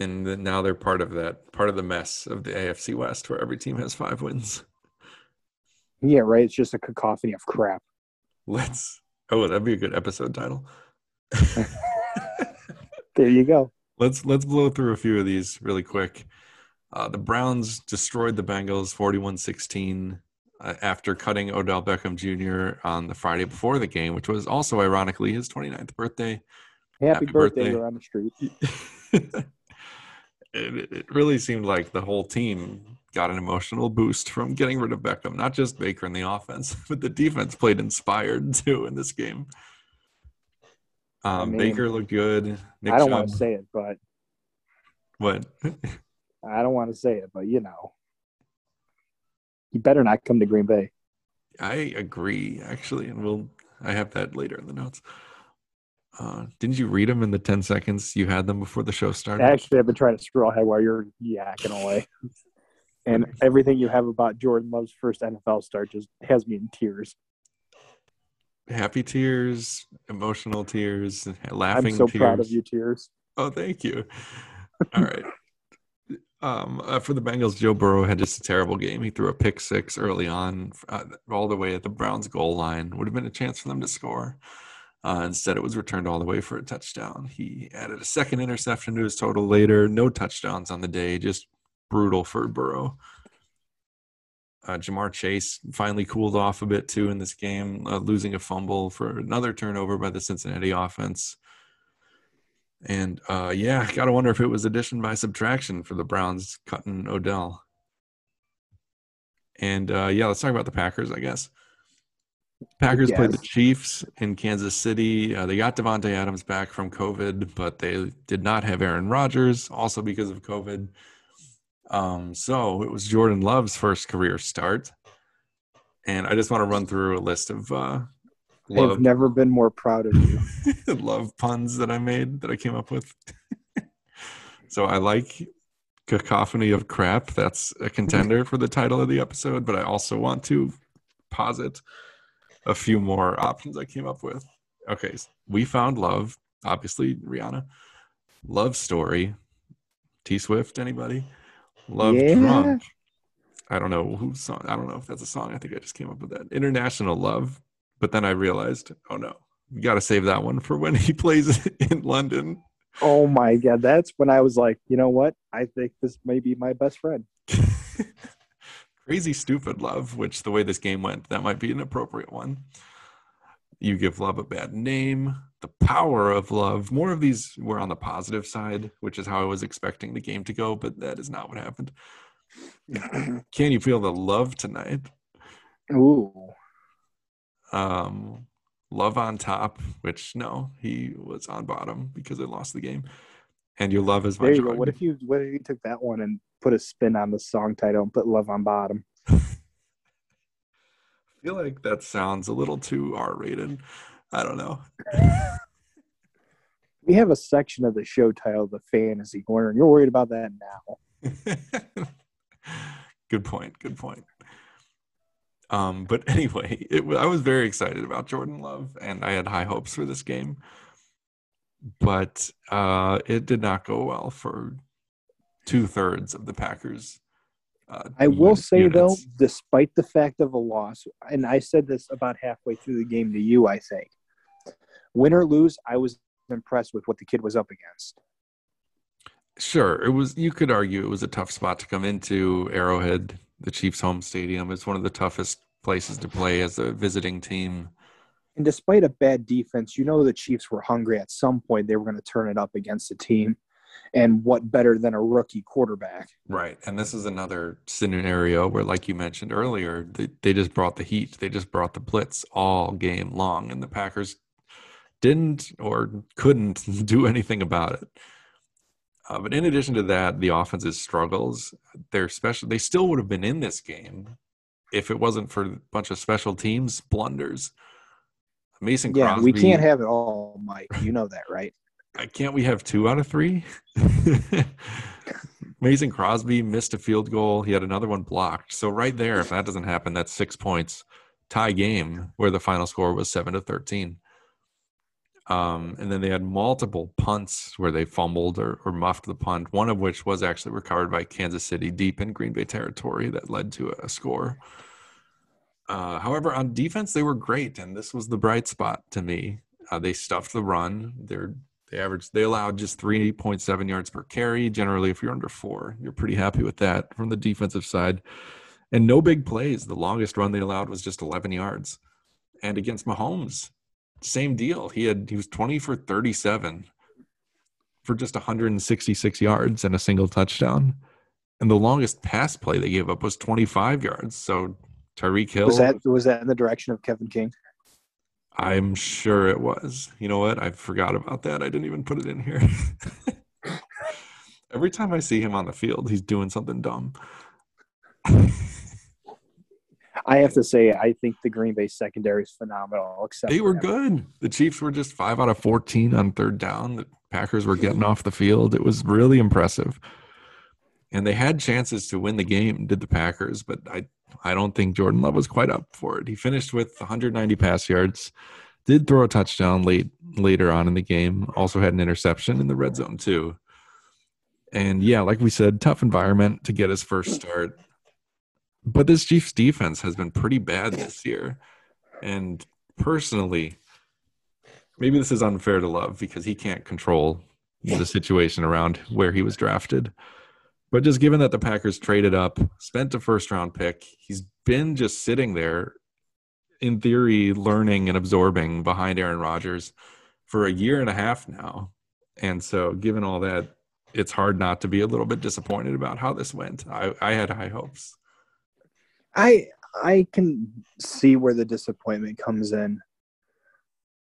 And now they're part of that, part of the mess of the AFC West, where every team has five wins.
Yeah, right. It's just a cacophony of crap.
Let's. Oh, that'd be a good episode title. [LAUGHS]
There you go.
let's let's blow through a few of these really quick. Uh, the Browns destroyed the Bengals 41-16 uh, after cutting Odell Beckham Jr. on the Friday before the game, which was also ironically his 29th birthday.
Happy,
Happy
birthday,
birthday.
On the street. [LAUGHS]
it, it really seemed like the whole team got an emotional boost from getting rid of Beckham. Not just Baker in the offense, [LAUGHS] but the defense played inspired [LAUGHS] too in this game. Um,
mean,
Baker looked good. Nick
I don't
Chubb,
want to say it, but
what? [LAUGHS]
I don't want to say it, but you know, he better not come to Green Bay.
I agree, actually, and we'll. I have that later in the notes. Uh, didn't you read them in the ten seconds you had them before the show started?
Actually, I've been trying to scroll ahead while you're yakking away. And everything you have about Jordan Love's first NFL start just has me in tears.
Happy tears, emotional tears, laughing
I'm so
tears.
proud of you, tears.
Oh, thank you. All right. Um, uh, for the Bengals, Joe Burrow had just a terrible game. He threw a pick six early on, uh, all the way at the Browns' goal line. Would have been a chance for them to score. Uh, instead, it was returned all the way for a touchdown. He added a second interception to his total later. No touchdowns on the day. Just brutal for Burrow. Uh, Ja'Marr Chase finally cooled off a bit too in this game, uh, losing a fumble for another turnover by the Cincinnati offense. And uh, yeah, [LAUGHS] gotta wonder if it was addition by subtraction for the Browns cutting Odell. And uh, yeah, let's talk about the Packers, I guess. Packers played the Chiefs in Kansas City. Uh, they got Davante Adams back from COVID, but they did not have Aaron Rodgers, also because of COVID. Um, so it was Jordan Love's first career start. And I just want to run through a list of uh,
I've
love
never been more proud of you. [LAUGHS]
love puns that I made that I came up with. [LAUGHS] so I like cacophony of crap. That's a contender for the title of the episode, but I also want to posit a few more options I came up with. Okay, s- we found love, obviously Rihanna. Love story, T Swift. Anybody? Love
Yeah.
drunk. I don't know whose song. I don't know if that's a song. I think I just came up with that. International love. But then I realized, oh no, we got to save that one for when [LAUGHS] he plays [LAUGHS] in London.
Oh my god, that's when I was like, you know what? I think this may be my best friend. [LAUGHS]
Crazy stupid love, which the way this game went, that might be an appropriate one. You give love a bad name. The power of love. More of these were on the positive side, which is how I was expecting the game to go, but that is not what happened. [CLEARS THROAT] Can you feel the love tonight?
Ooh.
Um, love on top, which no, he was on bottom because they lost the game. And your love is my
There you go. What if you what if you took that one and put a spin on the song title and put love on bottom?
I [LAUGHS] feel like that sounds a little too R rated. I don't know. [LAUGHS]
We have a section of the show titled the fantasy corner, and you're worried about that now. [LAUGHS]
good point. Good point. Um, but anyway, it, I was very excited about Jordan Love, and I had high hopes for this game. But uh, it did not go well for two thirds of the Packers. Uh,
I will
uni-
say though, despite the fact of a loss, and I said this about halfway through the game to you, I think, win or lose, I was impressed with what the kid was up against.
Sure, it was. You could argue it was a tough spot to come into. Arrowhead, the Chiefs' home stadium, it's one of the toughest places to play as a visiting team.
And despite a bad defense, you know the Chiefs were hungry at some point. They were going to turn it up against a team. And what better than a rookie quarterback?
Right. And this is another scenario where, like you mentioned earlier, they, they just brought the heat. They just brought the blitz all game long. And the Packers didn't or couldn't [LAUGHS] do anything about it. Uh, but in addition to that, the offense's struggles, they're special. They still would have been in this game if it wasn't for a bunch of special teams blunders. Mason
Yeah, we can't have it all, Mike. You know that, right?
Can't we have two out of three? [LAUGHS] Mason Crosby missed a field goal. He had another one blocked. So right there, if that doesn't happen, that's six points. Tie game where the final score was seven to thirteen. Um, and then they had multiple punts where they fumbled or, or muffed the punt, one of which was actually recovered by Kansas City deep in Green Bay territory that led to a score. Uh, however, on defense, they were great, and this was the bright spot to me. Uh, they stuffed the run. They're they averaged they allowed just 3.7 yards per carry. Generally, if you're under four, you're pretty happy with that from the defensive side. And no big plays. The longest run they allowed was just 11 yards. And against Mahomes, same deal. He had he was 20 for 37 for just 166 yards and a single touchdown. And the longest pass play they gave up was 25 yards. So Tyreek Hill
Was that was that in the direction of Kevin King?
I'm sure it was. You know what? I forgot about that. I didn't even put it in here. [LAUGHS] Every time I see him on the field, he's doing something dumb.
I have to say, I think the Green Bay secondary is phenomenal. Except
They were good. The Chiefs were just five out of 14 on third down. The Packers were getting off the field. It was really impressive. And they had chances to win the game, did the Packers, but I, I don't think Jordan Love was quite up for it. He finished with 190 pass yards, did throw a touchdown late later on in the game, also had an interception in the red zone too. And yeah, like we said, tough environment to get his first start. But this Chiefs defense has been pretty bad this year. And personally, maybe this is unfair to Love because he can't control the situation around where he was drafted. But just given that the Packers traded up, spent a first round pick, he's been just sitting there, in theory, learning and absorbing behind Aaron Rodgers for a year and a half now. And so, given all that, it's hard not to be a little bit disappointed about how this went. I, I had high hopes.
I I can see where the disappointment comes in,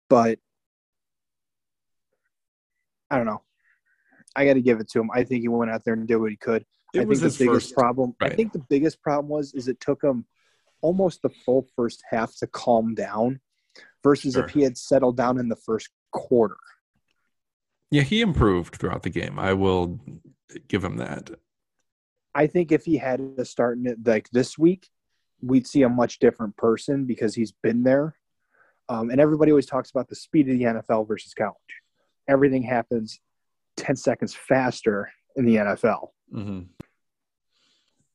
but I don't know. I got to give it to him. I think he went out there and did what he could.
It
I
was
think
his
the biggest
first.
problem.
right.
I think the biggest problem was is it took him almost the full first half to calm down, versus
Sure.
if he had settled down in the first quarter.
Yeah, he improved throughout the game. I will give him that.
I think if he had to start in it like this week, we'd see a much different person because he's been there. Um, and everybody always talks about the speed of the NFL versus college. Everything happens 10 seconds faster in the NFL.
hmm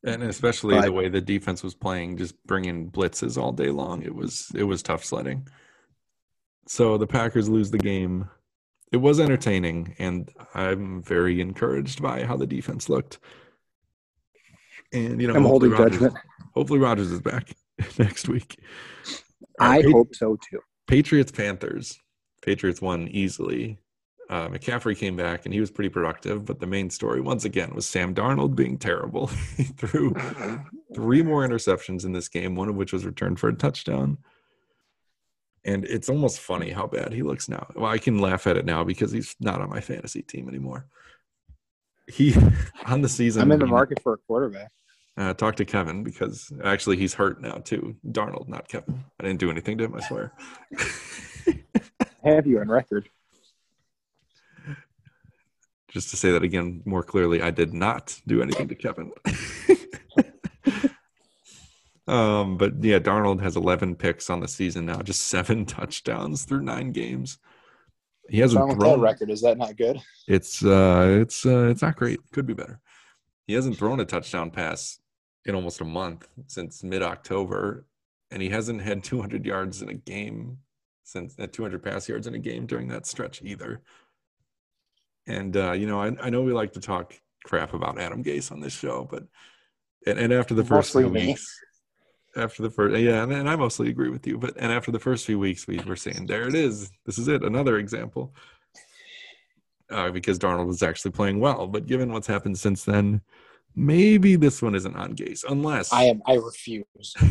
And especially
But-
the way the defense was playing, just bringing blitzes all day long. It was it was tough sledding. So the Packers lose the game. It was entertaining, and I'm very encouraged by how the defense looked. And you know,
I'm
hopefully
holding
Rodgers-
judgment.
Hopefully, Rodgers is back [LAUGHS] next week.
I
Uh,
hope so too.
Patriots Panthers. Patriots won easily. Uh, McCaffrey came back and he was pretty productive, but the main story once again was Sam Darnold being terrible. [LAUGHS] he threw three more interceptions in this game, one of which was returned for a touchdown. And it's almost funny how bad he looks now. Well, I can laugh at it now because he's not on my fantasy team anymore. He [LAUGHS] on the season.
I'm in the market for a quarterback.
Uh, talk to Kevin because actually he's hurt now too. Darnold, not Kevin. I didn't do anything to him. I swear. [LAUGHS]
Have you on record?
Just to say that again more clearly, I did not do anything to Kevin. [LAUGHS] um, but yeah, Darnold has 11 picks on the season now, just seven [LAUGHS] touchdowns through nine games. He hasn't
Wrong with
thrown.
record? Is that not good?
It's uh, it's uh, it's not great. Could be better. He hasn't thrown a touchdown pass in almost a month since mid October, and he hasn't had 200 yards in a game since uh, 200 pass yards in a game during that stretch either. And uh, you know, I, I know we like to talk crap about Adam Gase on this show, but and, and after the first
Mostly
few
me.
weeks, after the first yeah, and, and I mostly agree with you, but and after the first few weeks, we were saying there it is, this is it, another example. Uh, because Darnold was actually playing well, but given what's happened since then, maybe this one isn't on Gase, unless
I am. I refuse. [LAUGHS]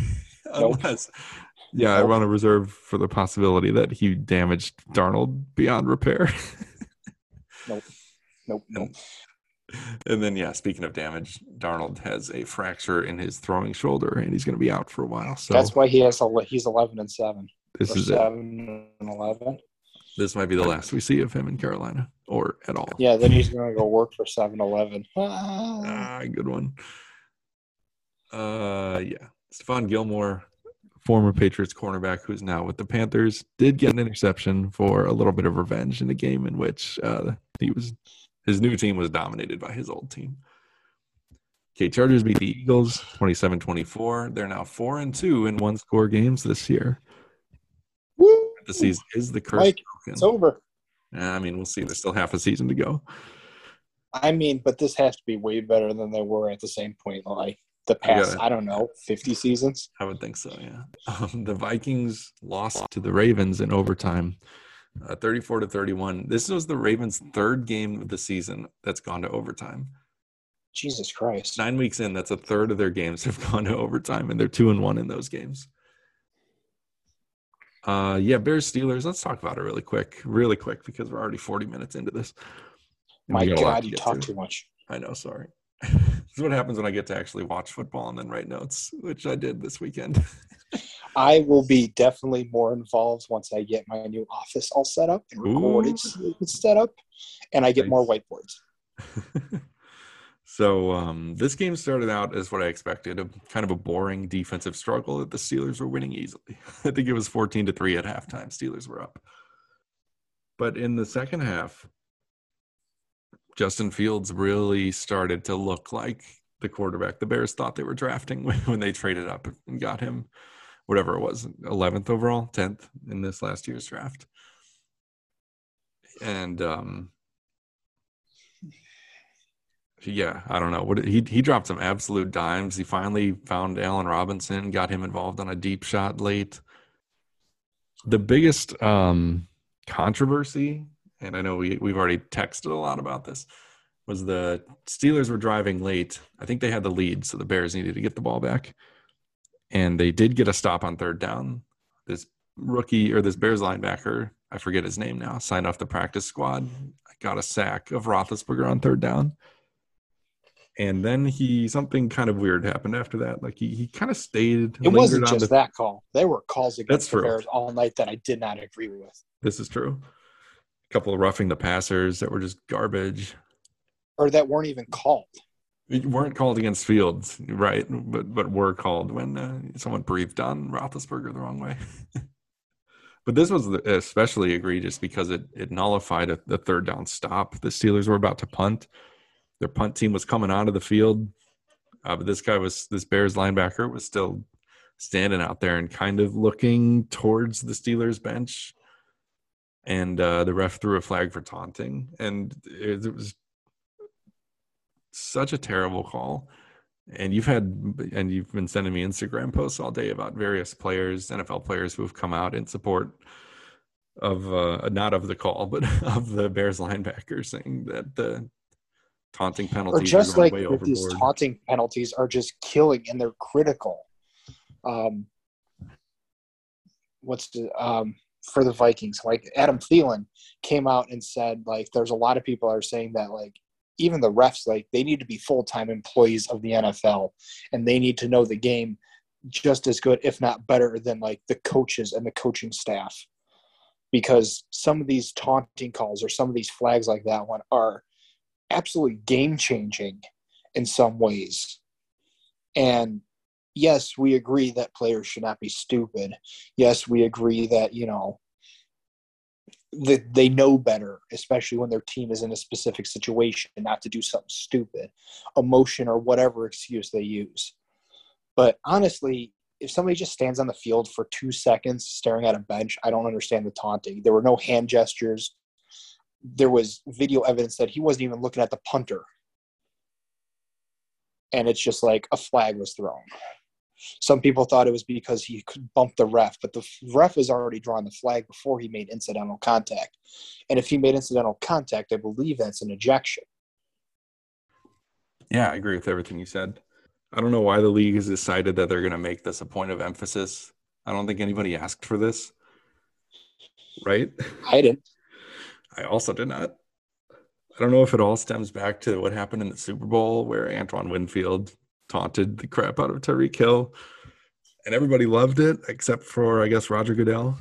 Nope.
unless yeah, I want to reserve for the possibility that he damaged Darnold beyond repair. [LAUGHS]
Nope. Nope. Nope.
And then, yeah, speaking of damage, Darnold has a fracture in his throwing shoulder, and he's going to be out for a while. So
That's why he has. A, he's eleven and seven.
this is it.
seven and eleven.
This might be the last we see of him in Carolina, or at all.
Yeah. Then he's gonna go work for 7-Eleven. Ah. [LAUGHS]
Ah, good one. Uh, yeah, Stephon Gilmore, former Patriots cornerback, who's now with the Panthers, did get an interception for a little bit of revenge in a game in which uh, he was his new team was dominated by his old team. Okay, Chargers beat the Eagles 27-24. They're now four and two in one score games this year.
Woo!
The season is the curse
Mike,
broken.
It's over.
I mean, we'll see. There's still half a season to go.
I mean, but this has to be way better than they were at the same point, like the past.
gotta-
I don't know, fifty seasons.
I would think so. Yeah. [LAUGHS] Um, the Vikings lost to the Ravens in overtime, uh, thirty-four to thirty-one. This was the Ravens' third game of the season that's gone to overtime.
Jesus Christ!
Nine weeks in, that's a third of their games have [LAUGHS] gone to overtime, and they're two and one in those games. Uh, yeah, Bears Steelers. Let's talk about it really quick, really quick, because we're already forty minutes into this. And
My
got a lot
God, you talk
to.
too much.
I know. Sorry. [LAUGHS] this is what happens when I get to actually watch football and then write notes, which I did this weekend. [LAUGHS]
I will be definitely more involved once I get my new office all set up and recorded set up, and I get
Nice.
more whiteboards. [LAUGHS]
so um, this game started out as what I expected, a kind of a boring defensive struggle that the Steelers were winning easily. [LAUGHS] I think it was 14 to 3 at halftime. Steelers were up. But in the second half, Justin Fields really started to look like the quarterback the Bears thought they were drafting [LAUGHS] when, they traded up and got him, whatever it was, 11th overall, 10th in this last year's draft. And um, yeah, I don't know. What he he dropped some absolute dimes. He finally found Allen Robinson, got him involved on a deep shot late. The biggest um, controversy, and I know we we've already texted a lot about this, was the Steelers were driving late. I think they had the lead, so the Bears needed to get the ball back, and they did get a stop on third down. This rookie or this Bears linebacker, I forget his name now, signed off the practice squad. Got a sack of Roethlisberger on third down and then he something kind of weird happened after that. Like he, he kind of stayed.
It wasn't just
the-
that call. There were calls
That's
against the
true.
Bears all night that I did not agree with,
This is true. Couple of roughing the passers that were just garbage.
or that weren't even called.
It weren't called against Fields, right? But but were called when uh, someone breathed on Roethlisberger the wrong way. [LAUGHS] but this was especially egregious because it it nullified a, the third down stop. The Steelers were about to punt. Their punt team was coming onto the field, uh, but this guy was this Bears linebacker was still standing out there and kind of looking towards the Steelers bench. And uh, the ref threw a flag for taunting, and it, it was such a terrible call. And you've had, and you've been sending me Instagram posts all day about various players, NFL players who have come out in support of, uh, not of the call, but [LAUGHS] of the Bears linebacker saying that the taunting
Or
penalties
just
are going
like these taunting penalties are just killing and they're critical. Um, what's the um, for the Vikings? Like Adam Thielen came out and said like there's a lot of people are saying that like even the refs like they need to be full time employees of the NFL and they need to know the game just as good, if not better, than like the coaches and the coaching staff. Because some of these taunting calls or some of these flags like that one are absolutely game changing in some ways. And yes, we agree that players should not be stupid. Yes, we agree that, you know, that they know better, especially when their team is in a specific situation, not to do something stupid, emotion or whatever excuse they use. But honestly, if somebody just stands on the field for two seconds staring at a bench, I don't understand the taunting. There were no hand gestures. there was video evidence that he wasn't even looking at the punter. And it's just like a flag was thrown. Some people thought it was because he could bump the ref, but the ref has already drawn the flag before he made incidental contact. And if he made incidental contact, I believe that's an ejection.
Yeah, I agree with everything you said. I don't know why the league has decided that they're going to make this a point of emphasis. I don't think anybody asked for this. Right?
I didn't.
I also did not. I don't know if it all stems back to what happened in the Super Bowl where Antoine Winfield taunted the crap out of Tyreek Hill and everybody loved it except for, I guess, Roger Goodell.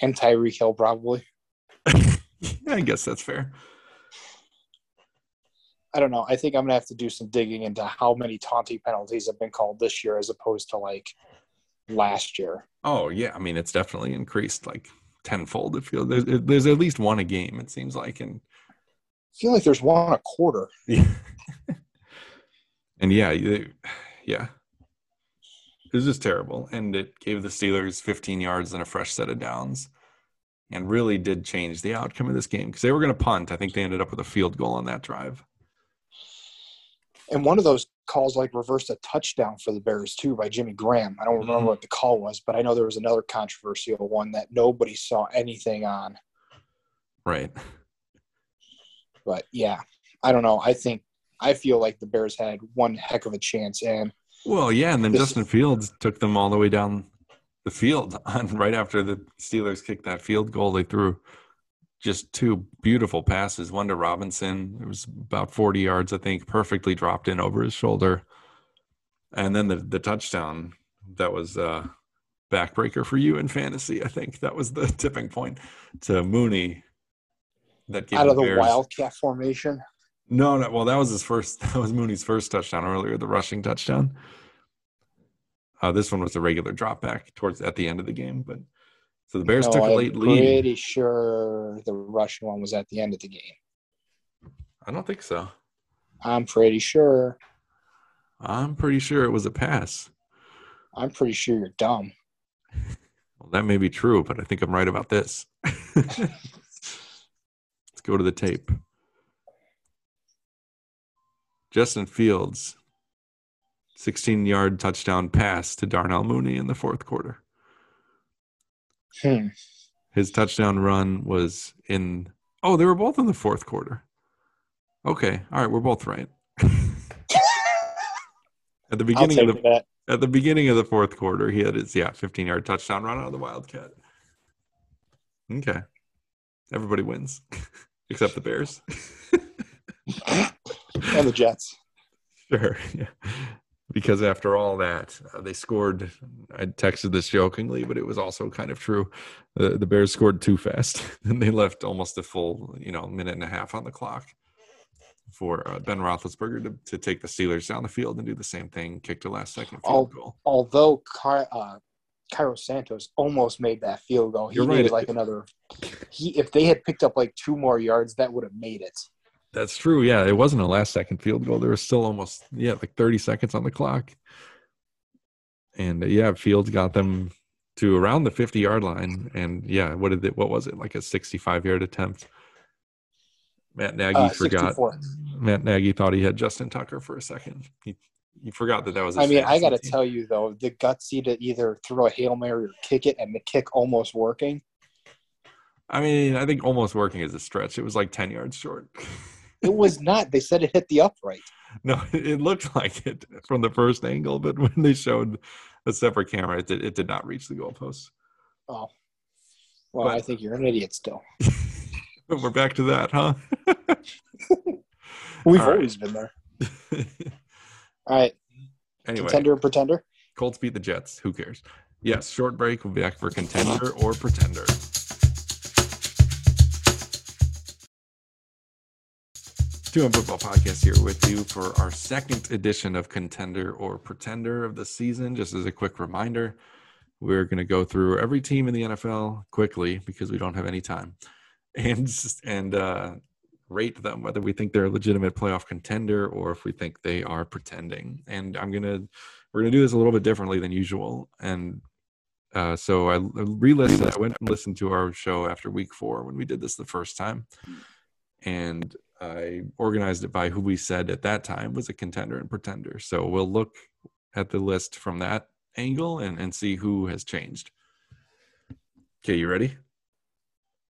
And Tyreek Hill, probably. [LAUGHS]
I guess that's fair.
I don't know. I think I'm gonna have to do some digging into how many taunting penalties have been called this year as opposed to like last year.
Oh yeah, I mean it's definitely increased like tenfold. It feels there's, there's at least one a game. It seems like, and
I feel like there's one a quarter. [LAUGHS]
yeah, and yeah, you- yeah, it was just terrible, and it gave the Steelers 15 yards and a fresh set of downs, and really did change the outcome of this game because they were going to punt. I think they ended up with a field goal on that drive.
And one of those calls like reversed a touchdown for the Bears too by Jimmy Graham. I don't remember
Mhm.
what the call was, but I know there was another controversial one that nobody saw anything on.
Right.
But yeah, I don't know. I think I feel like the Bears had one heck of a chance, and
Well, yeah, and then
This-
Justin Fields took them all the way down the field [LAUGHS] on right after the Steelers kicked that field goal. They threw just two beautiful passes. One to Robinson, it was about forty yards, I think, perfectly dropped in over his shoulder, and then the the touchdown that was uh, backbreaker for you in fantasy. I think that was the [LAUGHS] tipping point to Mooney. That gave
out of the
Bears-
wildcat formation,
no, no. Well, that was his first. [LAUGHS] That was Mooney's first touchdown earlier, the rushing touchdown. Uh, this one was a regular drop back towards at the end of the game, but so the Bears
No,
took a
I'm
late lead.
I'm pretty sure the Russian one was at the end of the game.
I don't think so.
I'm pretty sure.
I'm pretty sure it was a pass.
I'm pretty sure you're dumb.
Well, that may be true, but I think I'm right about this. [LAUGHS] Let's go to the tape. Justin Fields, 16 yard touchdown pass to Darnell Mooney in the fourth quarter.
Hmm.
His touchdown run was in. Oh, they were both in the fourth quarter. Okay, all right, we're both right. [LAUGHS] at the beginning of the
that.
at the beginning of the fourth quarter, he had his yeah 15 yard touchdown run out of the Wildcat. Okay, everybody wins [LAUGHS] except the Bears. [LAUGHS]
And the Jets. [LAUGHS]
Sure. Yeah. Because after all that, uh, they scored. I texted this jokingly, but it was also kind of true. The, the Bears scored too fast, [LAUGHS] and they left almost a full, you know, minute and a half on the clock for uh, Ben Roethlisberger to, to take the Steelers down the field and do the same thing, kick the last second field goal.
Although Car- uh, Cairo Santos almost made that field goal, he
You're right.
like another. He if they had picked up like two more yards, that would have made it.
That's true. Yeah, it wasn't a last second field goal. There was still almost yeah, like 30 seconds on the clock. And uh, yeah, Fields got them to around the 50 yard line. And yeah, what did it? What was it? Like a 65 yard attempt. Matt Nagy
Uh,
forgot.
64.
Matt Nagy thought he had Justin Tucker for a second. He he forgot that that was.
I mean, I got to tell you though, the gutsy to either throw a hail mary or kick it, and the kick almost working.
I mean, I think almost working is a stretch. It was like 10 yards short. [LAUGHS]
It was not. They said it hit the upright.
No, [LAUGHS] it looked like it from the first angle, but when they showed a separate camera, it did, it did not reach the goalpost.
Oh, well,
But-
I think you're an idiot still. [LAUGHS]
But we're back to that, huh? [LAUGHS]
We've
All right.
always been there. All right,
anyway,
contender or pretender?
Colts beat the Jets. Who cares? Yes, short break. We'll be back for contender or pretender. And Football Podcast here with you for our second edition of Contender or Pretender of the season. Just as a quick reminder, we're going to go through every team in the NFL quickly because we don't have any time, [LAUGHS] and and uh, rate them whether we think they're a legitimate playoff contender or if we think they are pretending. And I'm gonna we're gonna do this a little bit differently than usual, and Uh, so I re-listened. I went and listened to our show after week four when we did this the first time, and I organized it by who we said at that time was a contender and pretender. So we'll look at the list from that angle and, and see who has changed. Okay, you ready?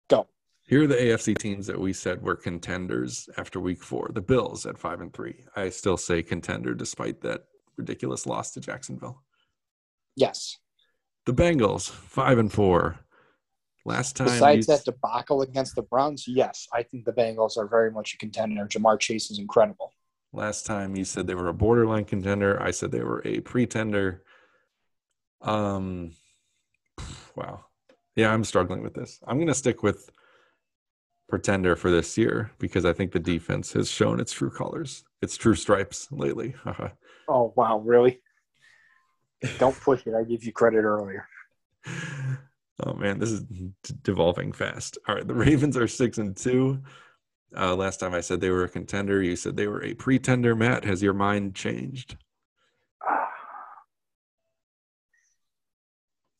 Go.
Here are the AFC teams that we said were contenders after week four. The Bills at five and three. I still say contender despite that ridiculous loss to Jacksonville.
Yes.
The Bengals, five and four. Last time,
Besides that debacle against the Browns, yes, I think the Bengals are very much a contender. Ja'Marr Chase is incredible.
last time you said they were a borderline contender. I said they were a pretender. Um, wow. Yeah, I'm struggling with this. I'm going to stick with pretender for this year because I think the defense has shown its true colors, its true stripes lately. [LAUGHS]
Oh wow, really? Don't push it. I gave you credit earlier. [LAUGHS]
oh man, this is d- devolving fast. All right, the Ravens are six and two. Uh, last time I said they were a contender, you said they were a pretender. Matt, has your mind changed? [SIGHS]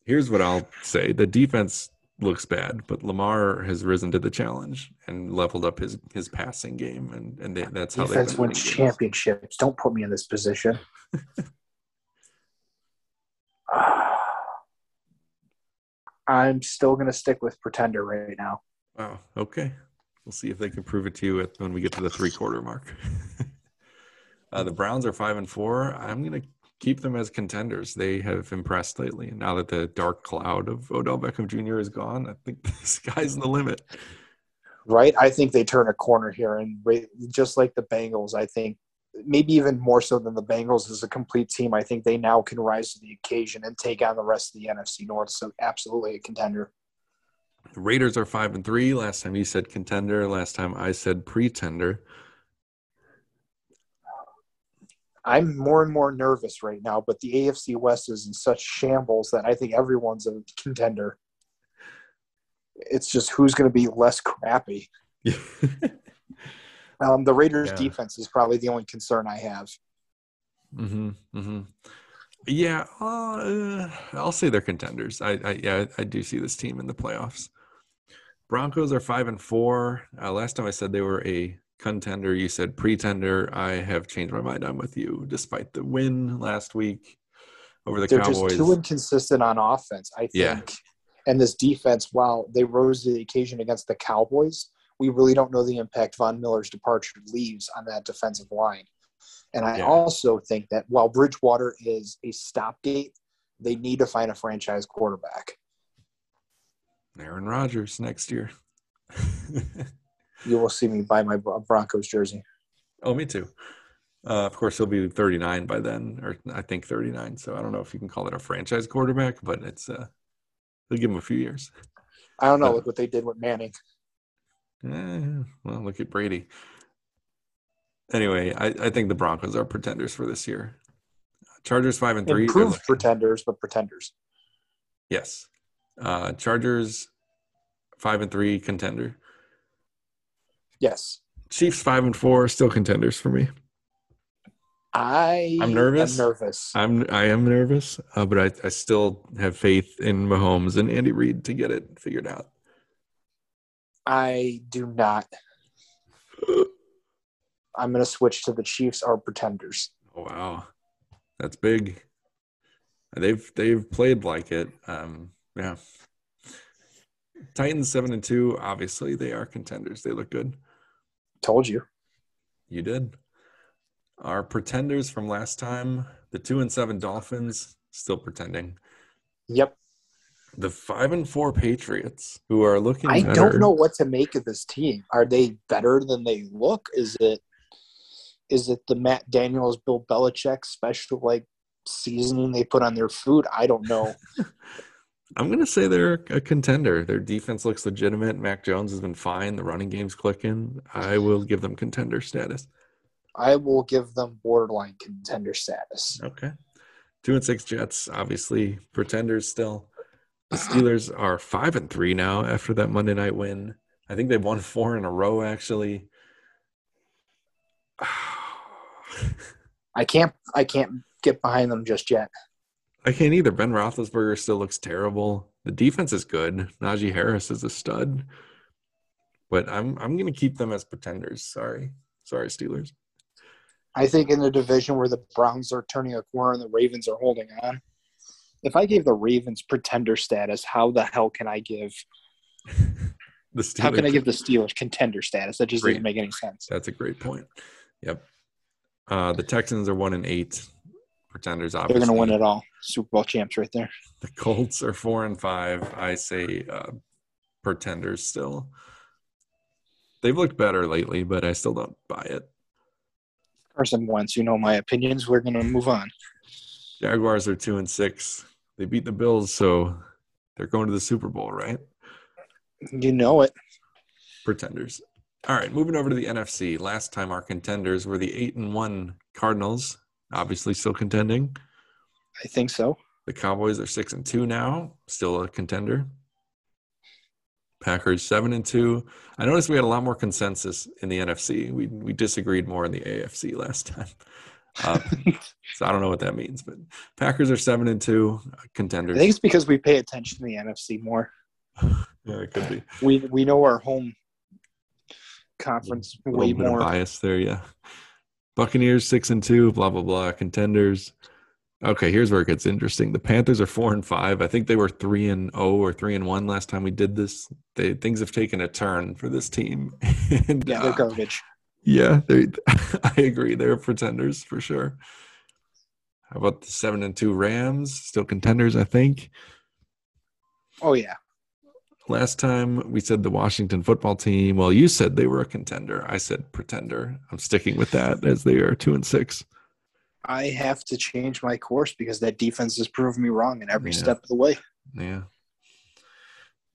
Here's what I'll say: the defense looks bad, but Lamar has risen to the challenge and leveled up his his passing game, and and they, that's how
Defense wins championships. Don't put me in this position. [LAUGHS] I'm still going to stick with pretender right now.
Wow. Okay. We'll see if they can prove it to you when we get to the three quarter mark. [LAUGHS] uh, the Browns are five and four. I'm going to keep them as contenders. They have impressed lately. And now that the dark cloud of Odell Beckham Jr. is gone, I think [LAUGHS] the sky's the limit.
Right? I think they turn a corner here, and just like the Bengals, I think maybe even more so than the Bengals as a complete team. I think they now can rise to the occasion and take on the rest of the NFC North. So absolutely a contender.
The Raiders are five and three. Last time you said contender. Last time I said pretender.
I'm more and more nervous right now, but the AFC West is in such shambles that I think everyone's a contender. It's just who's going to be less crappy. [LAUGHS] Um, the Raiders'
Yeah.
defense is probably the only concern I have.
Mm-hmm. Mm-hmm. Yeah, uh, I'll say they're contenders. I, I yeah, I do see this team in the playoffs. Broncos are five and four. Uh, last time I said they were a contender, you said pretender. I have changed my mind. I'm with you, despite the win last week over the
They're
Cowboys.
just too inconsistent on offense, I think.
Yeah.
And this defense, while they rose to the occasion against the Cowboys, we really don't know the impact Von Miller's departure leaves on that defensive line. And I
Yeah.
also think that while Bridgewater is a stopgate, they need to find a franchise quarterback.
Aaron Rodgers next year.
You will see me buy my Broncos jersey.
oh, me too. Uh, of course, he'll be 39 by then, or I think 39. So I don't know if you can call it a franchise quarterback, but it's uh, they'll give him a few years.
I don't know. Look what they did with Manning.
Eh, well, look at Brady. Anyway, I, I think the Broncos are pretenders for this year. Chargers five and three.
Improved
looking-
pretenders, but pretenders.
Yes. Uh, Chargers five and three contender.
Yes.
Chiefs five and four still contenders for me.
I
I'm nervous.
am nervous.
I'm I am nervous, uh, but I, I still have faith in Mahomes and Andy Reid to get it figured out.
I do not. I'm going to switch to the Chiefs are pretenders.
Oh, wow, that's big. They've they've played like it. Um, yeah. Titans seven and two. Obviously, they are contenders. They look good.
Told you.
You did. Our pretenders from last time, the two and seven Dolphins, still pretending.
Yep.
The five and four Patriots, who are looking.
I
better.
don't know what to make of this team. Are they better than they look? Is it is it the Matt Daniels, Bill Belichick special like seasoning they put on their food? I don't know. [LAUGHS]
I'm going to say they're a contender. Their defense looks legitimate. Mac Jones has been fine. The running game's clicking. I will give them contender status.
I will give them borderline contender status.
Okay. Two and six Jets, obviously pretenders still. The Steelers are five and three now after that Monday night win. I think they've won four in a row, actually.
I can't I can't get behind them just yet.
I can't either. Ben Roethlisberger still looks terrible. The defense is good. Najee Harris is a stud, but I'm I'm going to keep them as pretenders. Sorry, sorry, Steelers.
I think in the division where the Browns are turning a corner and the Ravens are holding on, if I gave the Ravens pretender status, how the hell can I give? [LAUGHS]
The Steelers.
How can I give the Steelers contender status? That just
Great.
doesn't make any sense.
That's a great point. Yep. Uh, the Texans are one and eight. Pretenders, obviously.
They're going to win it all. Super Bowl champs right there.
The Colts are four and five. I say uh, pretenders still. They've looked better lately, but I still don't buy it.
Carson Wentz, you know my opinions. We're going to move on.
Jaguars are two and six. They beat the Bills, so they're going to the Super Bowl, right?
You know it.
Pretenders. All right, moving over to the NFC. Last time our contenders were the eight and one Cardinals, obviously still contending.
I think so.
The Cowboys are six and two now, still a contender. Packers seven and two. I noticed we had a lot more consensus in the NFC. We we disagreed more in the AFC last [LAUGHS] time. Uh, [LAUGHS] so I don't know what that means, but Packers are seven and two uh,
I think it's because we pay attention to the NFC more. [LAUGHS]
yeah, it could be
We we know our home conference
a
way
little bit of
more.
bias there. Yeah, Buccaneers six and two. Blah blah blah. Contenders. Okay, here's where it gets interesting. The Panthers are four and five. I think they were three and zero or three and one last time we did this. They things have taken a turn for this team. [LAUGHS] and,
Yeah, they're
uh,
garbage.
Yeah, they, [LAUGHS] I agree. They're pretenders for sure. How about the seven and two Rams? Still contenders, I think.
Oh yeah,
Last time we said the Washington football team. Well, you said they were a contender. I said pretender. I'm sticking with that [LAUGHS] as they are two and six.
I have to change my course because that defense has proven me wrong in every
Yeah.
step of the way.
Yeah.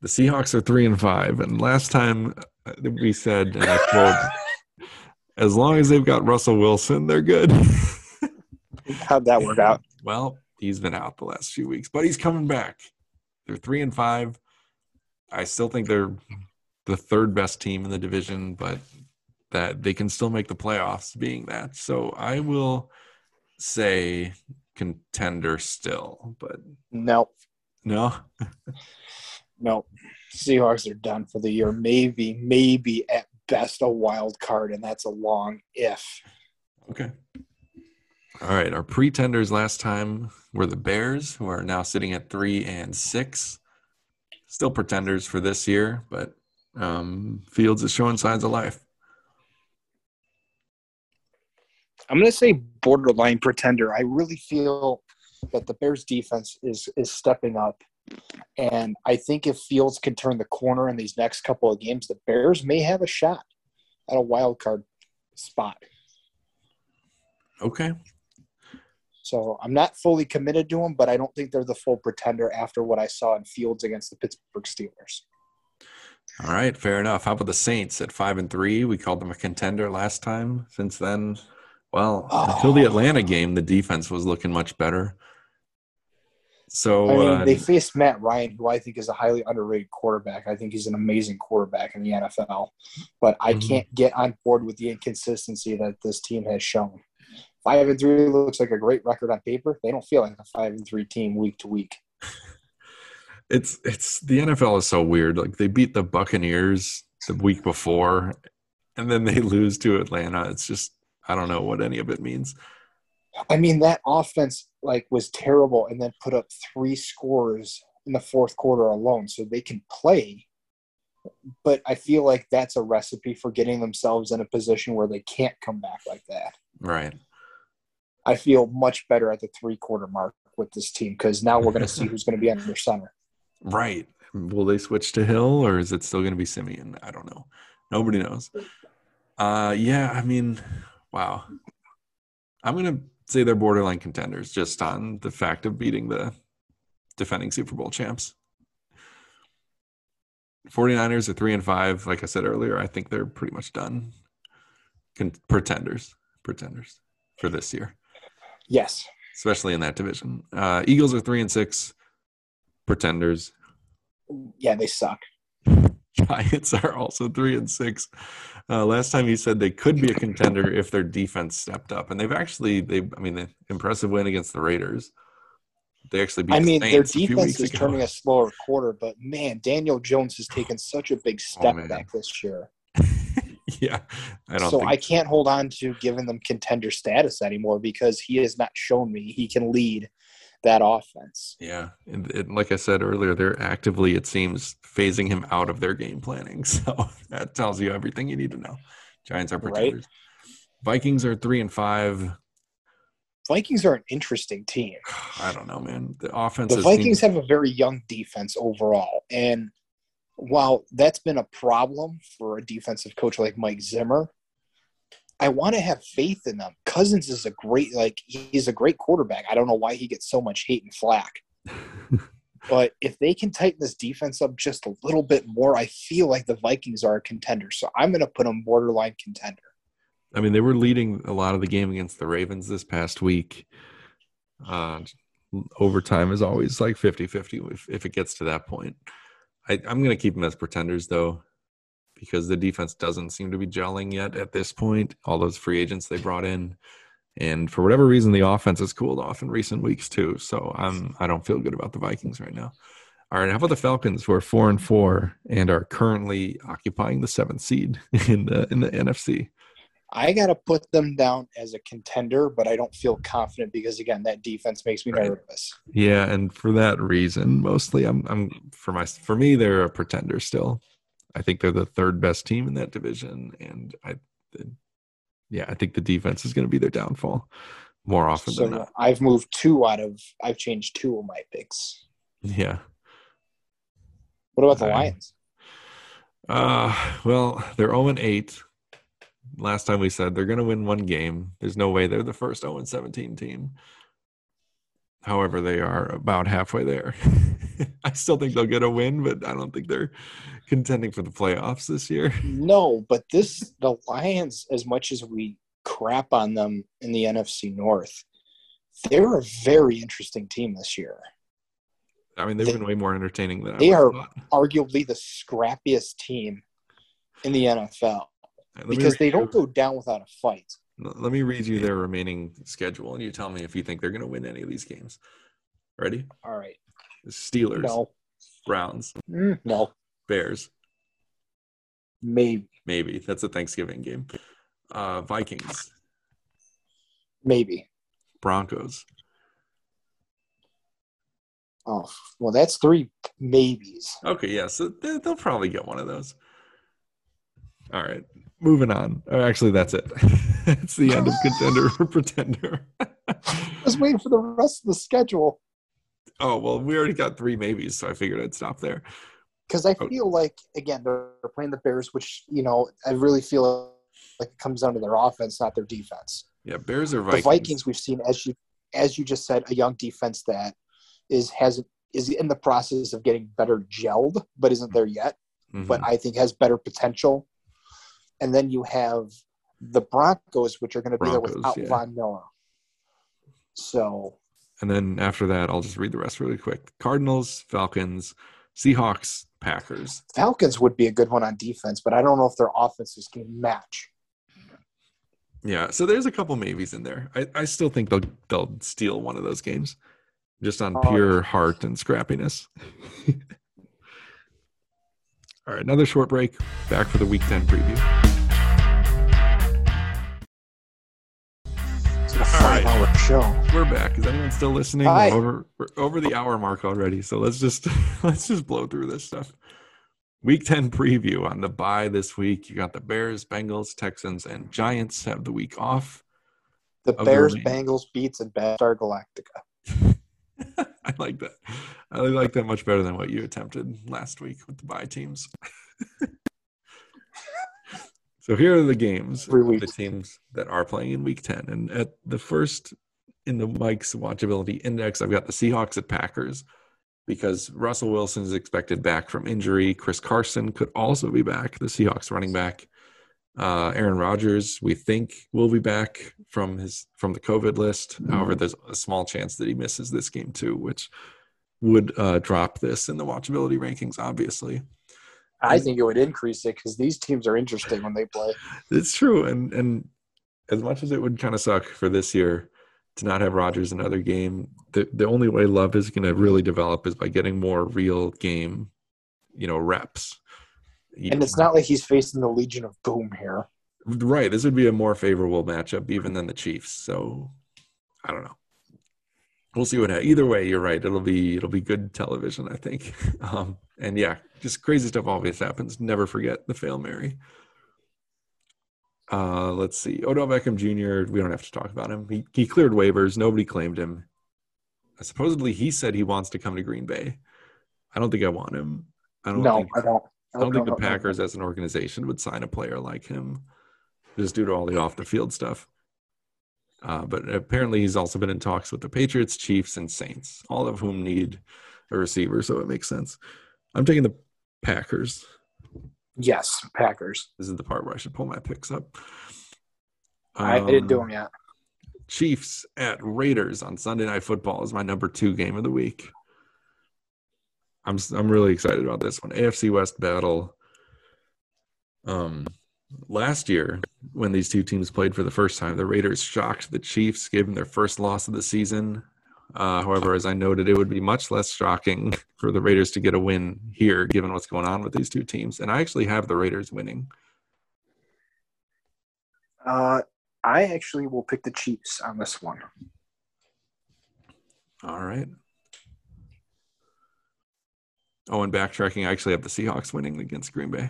The Seahawks are three and five, and last time we said, and I [LAUGHS] quote, as long as they've got Russell Wilson, they're good. [LAUGHS]
How'd that work out? [LAUGHS]
well, he's been out the last few weeks, but he's coming back. They're three and five. I still think they're the third best team in the division, but that they can still make the playoffs being that. So I will say contender still, but
No,
no. [LAUGHS]
no. Seahawks are done for the year. Maybe, maybe at best a wild card, and that's a long if.
Okay. All right. Our pretenders last time were the Bears, who are now sitting at three and six. Still pretenders for this year, but um, Fields is showing signs of life.
I'm going to say borderline pretender. I really feel that the Bears defense is is stepping up, and I think if Fields can turn the corner in these next couple of games, the Bears may have a shot at a wild card spot.
Okay.
So I'm not fully committed to them, but I don't think they're the full pretender after what I saw in Fields against the Pittsburgh Steelers.
All right. Fair enough. How about the Saints at five and three? We called them a contender last time. Since then, well, oh. until the
Oh.
Atlanta game, the defense was looking much better. So
I mean,
uh,
they faced Matt Ryan, who I think is a highly underrated quarterback. I think he's an amazing quarterback in the NFL, but I
Mhm.
can't get on board with the inconsistency that this team has shown. Five and three looks like a great record on paper. They don't feel like a five and three team week to week.
it's it's the NFL is so weird. Like they beat the Buccaneers the week before, and then they [LAUGHS] lose to Atlanta. It's just I don't know what any of it means.
I mean, that offense like was terrible, and then put up three scores in the fourth quarter alone, so they can play. But I feel like that's a recipe for getting themselves in a position where they can't come back like that.
Right.
I feel much better at the three quarter mark with this team because now we're going to see [LAUGHS] who's going to be under center.
Right. Will they switch to Hill or is it still going to be Siemian? I don't know. Nobody knows. Uh, yeah. I mean, wow. I'm going to say they're borderline contenders just on the fact of beating the defending Super Bowl champs. 49ers are three and five. Like I said earlier, I think they're pretty much done. Con- pretenders, pretenders for this year,
Yes.
especially in that division. Uh, Eagles are three and six. Pretenders.
Yeah, they suck. [LAUGHS]
Giants are also three and six. Uh, last time you said they could be a contender if their defense stepped up, and they've actually they I mean the impressive win against the Raiders. They actually beat
I
the
mean, their
a few
defense is
ago.
turning a slower quarter, but man, Daniel Jones has taken such a big [SIGHS] step
Oh,
back this year. [LAUGHS]
yeah, I don't
so I can't hold on to giving them contender status anymore because he has not shown me he can lead that offense.
Yeah, and, and like I said earlier, they're actively, it seems, phasing him out of their game planning. [LAUGHS] So that tells you everything you need to know. Giants are
Right.
Vikings are three and five.
Vikings are an interesting team. [SIGHS]
I don't know, man. The offense.
The Vikings have a very young defense overall. And while that's been a problem for a defensive coach like Mike Zimmer, I want to have faith in them. Cousins is a great, like, he's a great quarterback. I don't know why he gets so much hate and flack. [LAUGHS] but if they can tighten this defense up just a little bit more, I feel like the Vikings are a contender. So I'm going to put them borderline contender.
I mean, they were leading a lot of the game against the Ravens this past week. Uh, overtime is always like 50 50 if, if it gets to that point. I, I'm going to keep them as pretenders, though, because the defense doesn't seem to be gelling yet at this point. All those free agents they brought in. And for whatever reason, the offense has cooled off in recent weeks, too. So I'm, I don't feel good about the Vikings right now. All right, how about the Falcons, who are four and four and are currently occupying the seventh seed [LAUGHS] in the in the NFC?
I got to put them down as a contender, but I don't feel confident because, again, that defense makes me
Right.
nervous.
Yeah, and for that reason, mostly I'm I'm for my for me they're a pretender still. I think they're the third best team in that division, and I, yeah, I think the defense is going to be their downfall more often
So
than not.
I've moved two out of, I've changed two of my picks.
Yeah.
What about the Lions?
Uh, well, they're 0 and 8. Last time we said they're going to win one game. There's no way they're the first 0 and 17 team. However, they are about halfway there. [LAUGHS] I still think they'll get a win, but I don't think they're contending for the playoffs this year. [LAUGHS]
No, but this, the Lions, as much as we crap on them in the NFC North, they're a very interesting team this year.
I mean, they've
They-
been way more entertaining than
they are-
thought.
Arguably the scrappiest team in the NFL because they don't go down without a fight.
Let me read you their remaining schedule, and you tell me if you think they're going to win any of these games. Ready?
All right.
Steelers,
No.
Browns,
Mm, no.
Bears,
Maybe.
maybe that's a Thanksgiving game. Uh, Vikings,
Maybe.
Broncos,
Oh, well, that's three maybes.
Okay, yeah, so they- they'll probably get one of those. All right, moving on. Oh, actually, that's it. [LAUGHS] it's the end of contender [LAUGHS] or pretender.
I was waiting for the rest of the schedule
oh well, we already got three maybes, so I figured I'd stop there.
because I
Oh.
feel like, again, they're playing the Bears, which, you know, I really feel like it comes down to their offense, not their defense.
Yeah, Bears or
The
Vikings.
Vikings, we've seen, as you as you just said, a young defense that is has is in the process of getting better gelled, but isn't there yet.
Mhm.
But I think has better potential. And then you have the Broncos, which are going to be there without
yeah.
Von Miller. So
and then after that, I'll just read the rest really quick. Cardinals, Falcons, Seahawks, Packers.
Falcons would be a good one on defense, but I don't know if their offenses can match.
Yeah, so there's a couple maybes in there. I, I still think they'll they'll steal one of those games, just on
Oh,
pure heart and scrappiness. [LAUGHS] All right, another short break. Back for the Week Ten preview.
Show.
We're back. Is anyone still listening?
Hi.
We're over we're over the hour mark already, so let's just [LAUGHS] let's just blow through this stuff. Week 10 preview on the bye this week. You got the Bears, Bengals, Texans, and Giants have the week off.
The
the
Bears,
remaining.
Bengals, Beets, and Battlestar Galactica. [LAUGHS]
I like that. I like that much better than what you attempted last week with the bye teams. [LAUGHS] so here are the games, the teams that are playing in week 10. And at the first in the Mike's watchability index, I've got the Seahawks at Packers because Russell Wilson is expected back from injury. Chris Carson could also be back, the Seahawks running back. Uh, Aaron Rodgers, we think, will be back from his from the COVID list. However, there's a small chance that he misses this game too, which would uh, drop this in the watchability rankings. Obviously,
I think it would increase it because these teams are interesting when they play. [LAUGHS]
it's true, and and as much as it would kind of suck for this year, to not have Rodgers another game. The the only way Love is going to really develop is by getting more real game, you know, reps.
And it's not like he's facing the Legion of Boom here.
right. This would be a more favorable matchup even than the Chiefs. So I don't know. We'll see what happens. Either way, you're right. It'll be it'll be good television, I think. [LAUGHS] Um, and yeah, just crazy stuff always happens. Never forget the fail Mary. Uh, let's see. Odell Beckham Jr. We don't have to talk about him. He he cleared waivers. Nobody claimed him. Supposedly, he said he wants to come to Green Bay. I don't think I want him. I don't
No,
think
I don't.
I don't think the. Packers as an organization would sign a player like him just due to all the off the field stuff. Uh, but apparently, he's also been in talks with the Patriots, Chiefs, and Saints, all of whom need a receiver. So it makes sense. I'm taking the Packers.
Yes, Packers.
This is the part where I should pull my picks up.
I didn't do
Um,
them yet.
Chiefs at Raiders on Sunday Night Football is my number two game of the week. I'm I'm really excited about this one. AFC West battle. Um, last year when these two teams played for the first time, the Raiders shocked the Chiefs, gave them their first loss of the season. Uh, however, as I noted, it would be much less shocking [LAUGHS] for the Raiders to get a win here, given what's going on with these two teams. And I actually have the Raiders winning.
Uh, I actually will pick the Chiefs on this one.
All right. Oh, and backtracking, I actually have the Seahawks winning against Green Bay.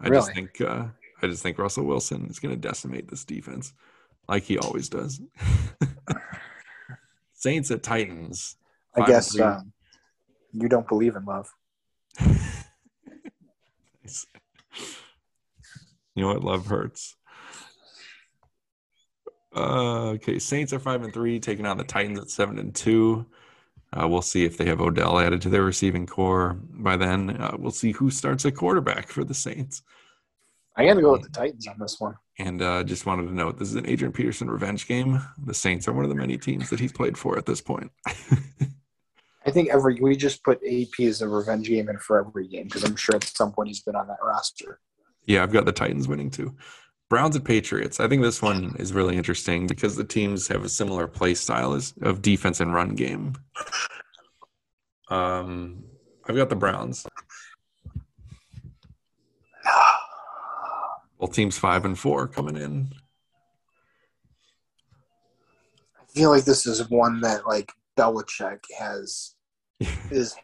I just think uh, I just think Russell Wilson is going to decimate this defense, like he always does. [LAUGHS] Saints at Titans.
I guess um, you don't believe in love. [LAUGHS]
You know what? Love hurts. Uh, okay, Saints are five and three, taking on the Titans at seven and two. Uh, we'll see if they have Odell added to their receiving corps by then. Uh, we'll see who starts at quarterback for the Saints.
I got to go with the Titans on this one.
And uh, just wanted to note this is an Adrian Peterson revenge game. The Saints are one of the many teams that he's played for at this point. [LAUGHS]
I think every we just put AP as a revenge game in for every game because I'm sure at some point he's been on that roster.
Yeah, I've got the Titans winning too. Browns and Patriots. I think this one is really interesting because the teams have a similar play style as of defense and run game. Um, I've got the Browns. Both teams five and four coming in.
I feel like this is one that like Belichick has [LAUGHS] his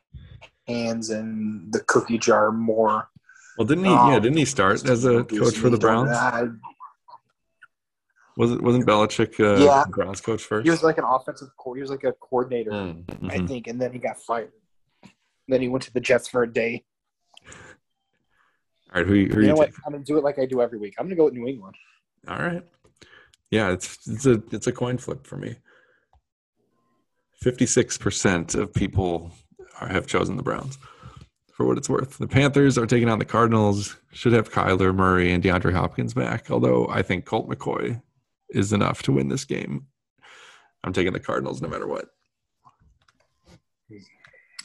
hands in the cookie jar more.
Well, didn't he?
Um,
yeah, didn't he start as a coach for the Browns? Was it wasn't Belichick uh,
Yeah.
Browns coach first?
he was like an offensive co- he was like a coordinator,
Mm,
I
mhm.
think, and then he got fired. Then he went to the Jets for a day.
All right, who, who are
You
you
know what?
taking?
I'm gonna do it like I do every week. I'm gonna go with New England.
All right. Yeah, it's it's a it's a coin flip for me. Fifty six percent of people are, have chosen the Browns. For what it's worth, the Panthers are taking on the Cardinals. Should have Kyler Murray and DeAndre Hopkins back. Although I think Colt McCoy is enough to win this game. I'm taking the Cardinals no matter what.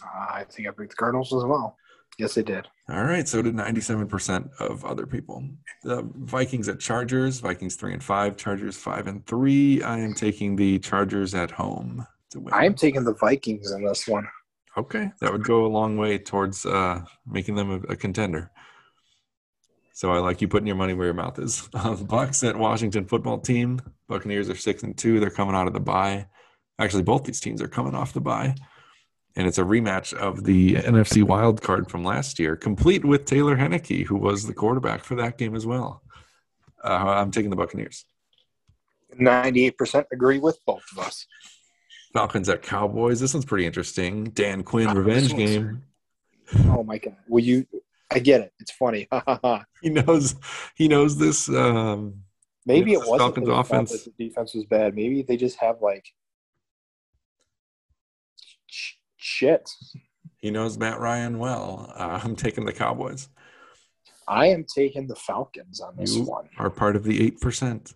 I think I picked the Cardinals as well. Yes, they did.
All right, so did 97% of other people. The Vikings at Chargers, Vikings 3 and 5, Chargers 5 and 3. I am taking the Chargers at home to win.
I am taking the Vikings in this one.
Okay, that would go a long way towards uh, making them a, a contender. So I like you putting your money where your mouth is. Um, [LAUGHS] Bucks at Washington football team. Buccaneers are six and two. They're coming out of the bye. Actually, both these teams are coming off the bye, and it's a rematch of the NFC wild card from last year, complete with Taylor Heinicke, who was the quarterback for that game as well. Uh, I'm taking the Buccaneers.
Ninety-eight percent agree with both of us.
Falcons at Cowboys. This one's pretty interesting. Dan Quinn
Ah,
revenge
one's-
game.
Oh my god! Will you? I get it. It's funny. [LAUGHS]
He knows. He knows this. Um,
Maybe it wasn't
Falcons
that they thought
offense-
the defense was bad. Maybe they just have like sh- shit.
He knows Matt Ryan well. Uh, I'm taking the Cowboys.
I am taking the Falcons on this
You
one.
are part of the 8%.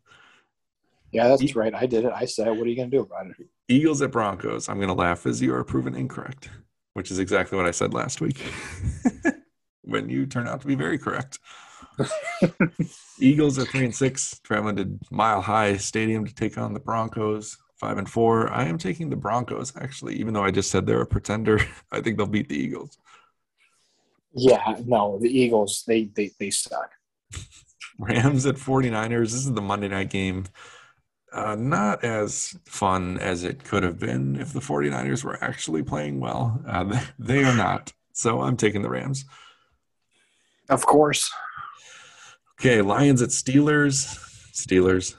Yeah, that's
E-
right. I did it. I said, "What are you gonna do about it?"
Eagles at Broncos. I'm going to laugh as you are proven incorrect, which is exactly what I said last week. [LAUGHS] when you turn out to be very correct. [LAUGHS] Eagles at three and six, traveling to Mile High Stadium to take on the Broncos. Five and four. I am taking the Broncos actually, even though I just said they're a pretender. [LAUGHS] I think they'll beat the Eagles.
Yeah, no, the Eagles they they they suck. [LAUGHS]
Rams at 49ers. This is the Monday night game. Uh, not as fun as it could have been if the 49ers were actually playing well. Uh, they, [LAUGHS] they are not. So I'm taking the Rams.
Of course.
Okay, Lions at Steelers. Steelers.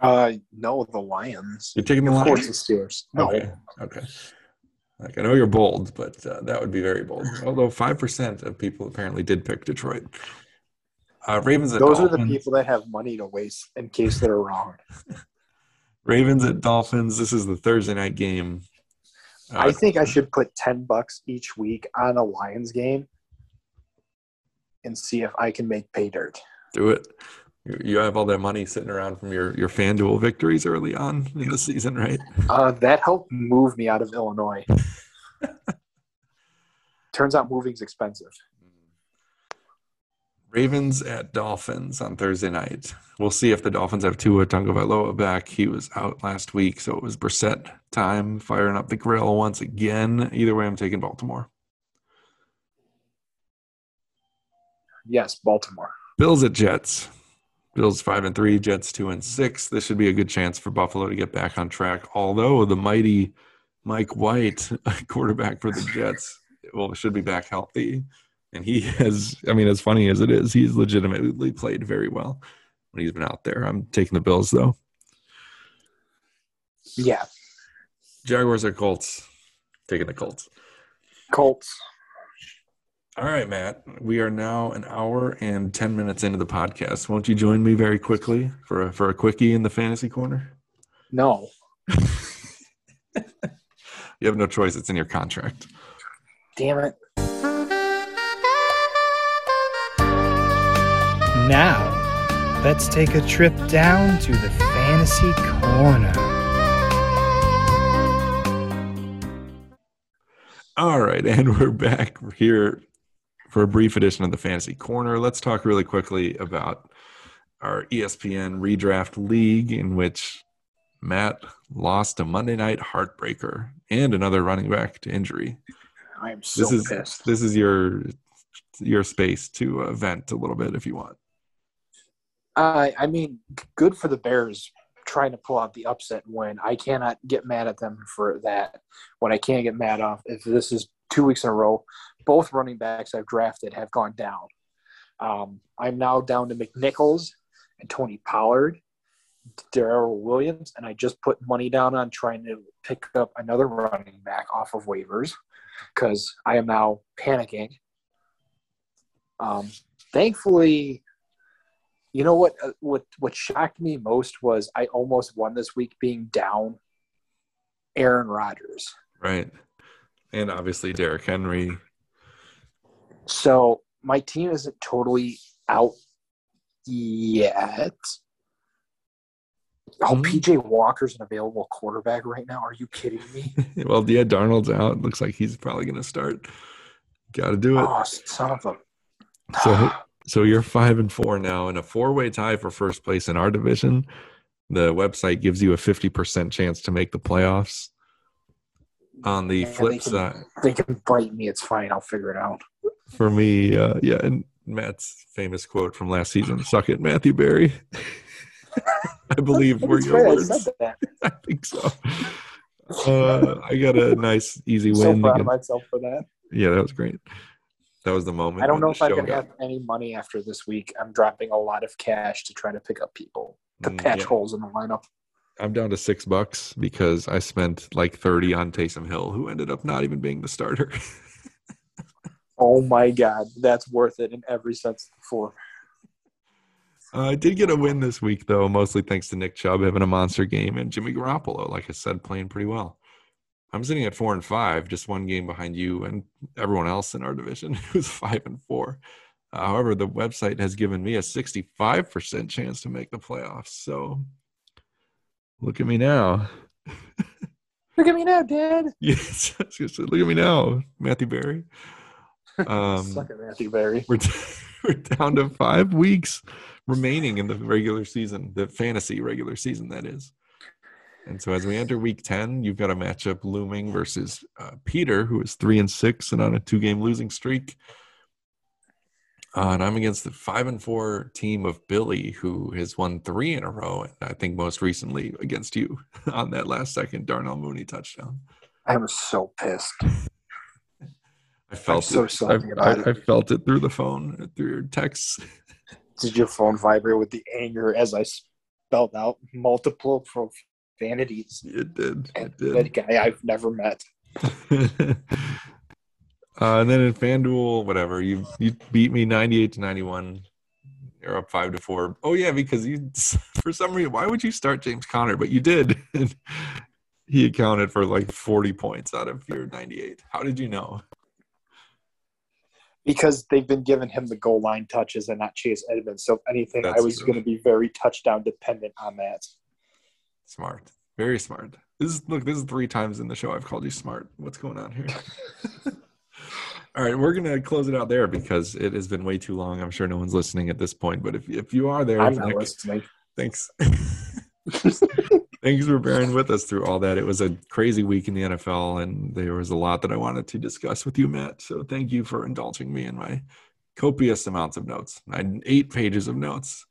Uh, no, the Lions.
You're taking the Lions.
Of course, the Steelers. No,
Okay. Okay. Like I know you're bold, but uh, that would be very bold. Although five percent of people apparently did pick Detroit. Uh, Ravens at
those are the people that have money to waste in case they're wrong. [LAUGHS]
Ravens at Dolphins. This is the Thursday night game. Uh,
I think I should put ten bucks each week on a Lions game and see if I can make pay dirt.
do it. You- have all that money sitting around from your your FanDuel victories early on in the season, right?
Uh, that helped move me out of Illinois. [LAUGHS] Turns out moving's expensive.
Ravens at Dolphins on Thursday night. We'll see if the Dolphins have Tua Tagovailoa back. He was out last week, so it was Brissett time, firing up the grill once again. Either way, I'm taking Baltimore.
Yes, Baltimore.
Bills at Jets. Bills five and three, Jets two and six. This should be a good chance for Buffalo to get back on track. Although the mighty Mike White, [LAUGHS] quarterback for the Jets, well, should be back healthy. And he has, I mean, as funny as it is, he's legitimately played very well when he's been out there. I'm taking the Bills though.
Yeah,
Jaguars are Colts. Taking the Colts.
Colts.
All right, Matt. We are now an hour and ten minutes into the podcast. Won't you join me very quickly for a, for a quickie in the fantasy corner?
No. [LAUGHS]
You have no choice. It's in your contract.
Damn it.
Now, let's take a trip down to the fantasy corner.
All right, and we're back here for a brief edition of the Fantasy Corner. Let's talk really quickly about our ESPN redraft league in which Matt lost a Monday night heartbreaker and another running back to injury.
I am so
This is
pissed.
this is your your space to uh, vent a little bit if you want.
I I mean, good for the Bears trying to pull out the upset win. I cannot get mad at them for that. What I can't get mad off if this is two weeks in a row, both running backs I've drafted have gone down. Um, I'm now down to McNichols and Tony Pollard, Darrel Williams, and I just put money down on trying to pick up another running back off of waivers because I am now panicking. Um, thankfully, you know what? uh, What what shocked me most was I almost won this week being down Aaron Rodgers.
Right. And obviously Derrick Henry.
So my team isn't totally out yet. Oh,
Mhm.
PJ Walker's an available quarterback right now. Are you kidding me? [LAUGHS]
well, yeah, Darnold's out. Looks like he's probably going to start. Got to do it.
oh, son of a. [SIGHS]
So, [SIGHS] so you're five and four now in a four-way tie for first place in our division. The website gives you a fifty percent chance to make the playoffs. On the
Yeah,
flip
they can-
side,
they can bite me. It's fine. I'll figure it out.
for me, uh, yeah, and Matt's famous quote from last season: "Suck it, Matthew Berry." [LAUGHS] I believe were
It's
your
right, I
words.
said that. [LAUGHS]
I think so. Uh, I got a nice, easy
so
win.
proud of myself for that.
yeah, that was great. That was the moment.
I don't know if I'm
show
going to have any money after this week. I'm dropping a lot of cash to try to pick up people to
Mm,
patch
yeah.
holes in the lineup.
I'm down to six bucks because I spent like 30 on Taysom Hill, who ended up not even being the starter. [LAUGHS]
Oh my god, that's worth it in every sense for.
Uh, I did get a win this week, though, mostly thanks to Nick Chubb having a monster game and Jimmy Garoppolo, like I said, playing pretty well. I'm sitting at four and five, just one game behind you and everyone else in our division [LAUGHS] who's five and four. Uh, however, the website has given me a 65% chance to make the playoffs. So look at me now. [LAUGHS]
Look at me now, Dad. [LAUGHS]
Yes, [LAUGHS] I was gonna say, look at me now, Matthew Berry. Um,
Suck it, Matthew Berry.
we're, we're down to five weeks remaining in the regular season, the fantasy regular season, that is. And so as we enter week 10, you've got a matchup looming versus uh, Peter, who is three and six and on a two game losing streak. Uh, and I'm against the five and four team of Billy, who has won three in a row. And I think most recently against you [LAUGHS] on that last second Darnell Mooney touchdown. [LAUGHS]
I'm so pissed.
I felt
so
it.
salty
I, I, I felt it through the phone, through your texts. [LAUGHS]
Did your phone vibrate with the anger as I spelled out multiple profanities?
It did. It did.
that guy I've never met.
Uh, and then in FanDuel, whatever you you beat me ninety eight to ninety one. You're up five to four. Oh yeah, because you [LAUGHS] for some reason why would you start James Conner? But you did. [LAUGHS] he accounted for like forty points out of your ninety eight. How did you know?
Because they've been giving him the goal line touches and not Chase Edmonds. So if anything, I was going to be very touchdown dependent on that.
Smart, very smart. This is look. This is three times in the show I've called you smart. What's going on here? [LAUGHS] All right, we're gonna close it out there because it has been way too long. I'm sure no one's listening at this point, but if if you are there,
I'm not
Nick,
listening.
thanks. [LAUGHS] thanks for bearing with us through all that. It was a crazy week in the NFL, and there was a lot that I wanted to discuss with you, Matt. So thank you for indulging me in my copious amounts of notes. I had eight pages of notes.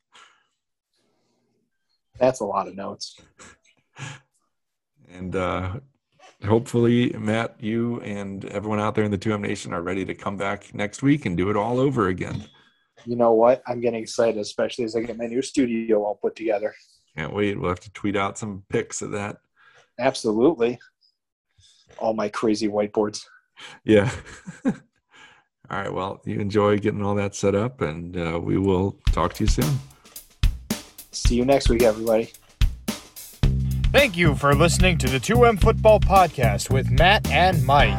That's a lot of notes.
And uh, hopefully, Matt, you and everyone out there in the 2M Nation are ready to come back next week and do it all over again.
You know what? I'm getting excited, especially as I get my new studio all put together.
Can't wait. We'll have to tweet out some pics of that.
Absolutely. All my crazy whiteboards.
Yeah. [LAUGHS] all right. Well, you enjoy getting all that set up, and uh, we will talk to you soon.
See you next week, everybody.
Thank you for listening to the 2M Football Podcast with Matt and Mike.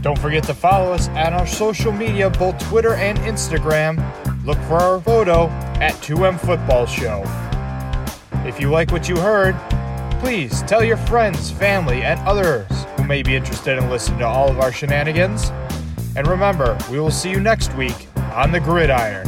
Don't forget to follow us at our social media, both Twitter and Instagram. Look for our photo at 2M Football Show. If you like what you heard, please tell your friends, family, and others who may be interested in listening to all of our shenanigans. And remember, we will see you next week on the gridiron.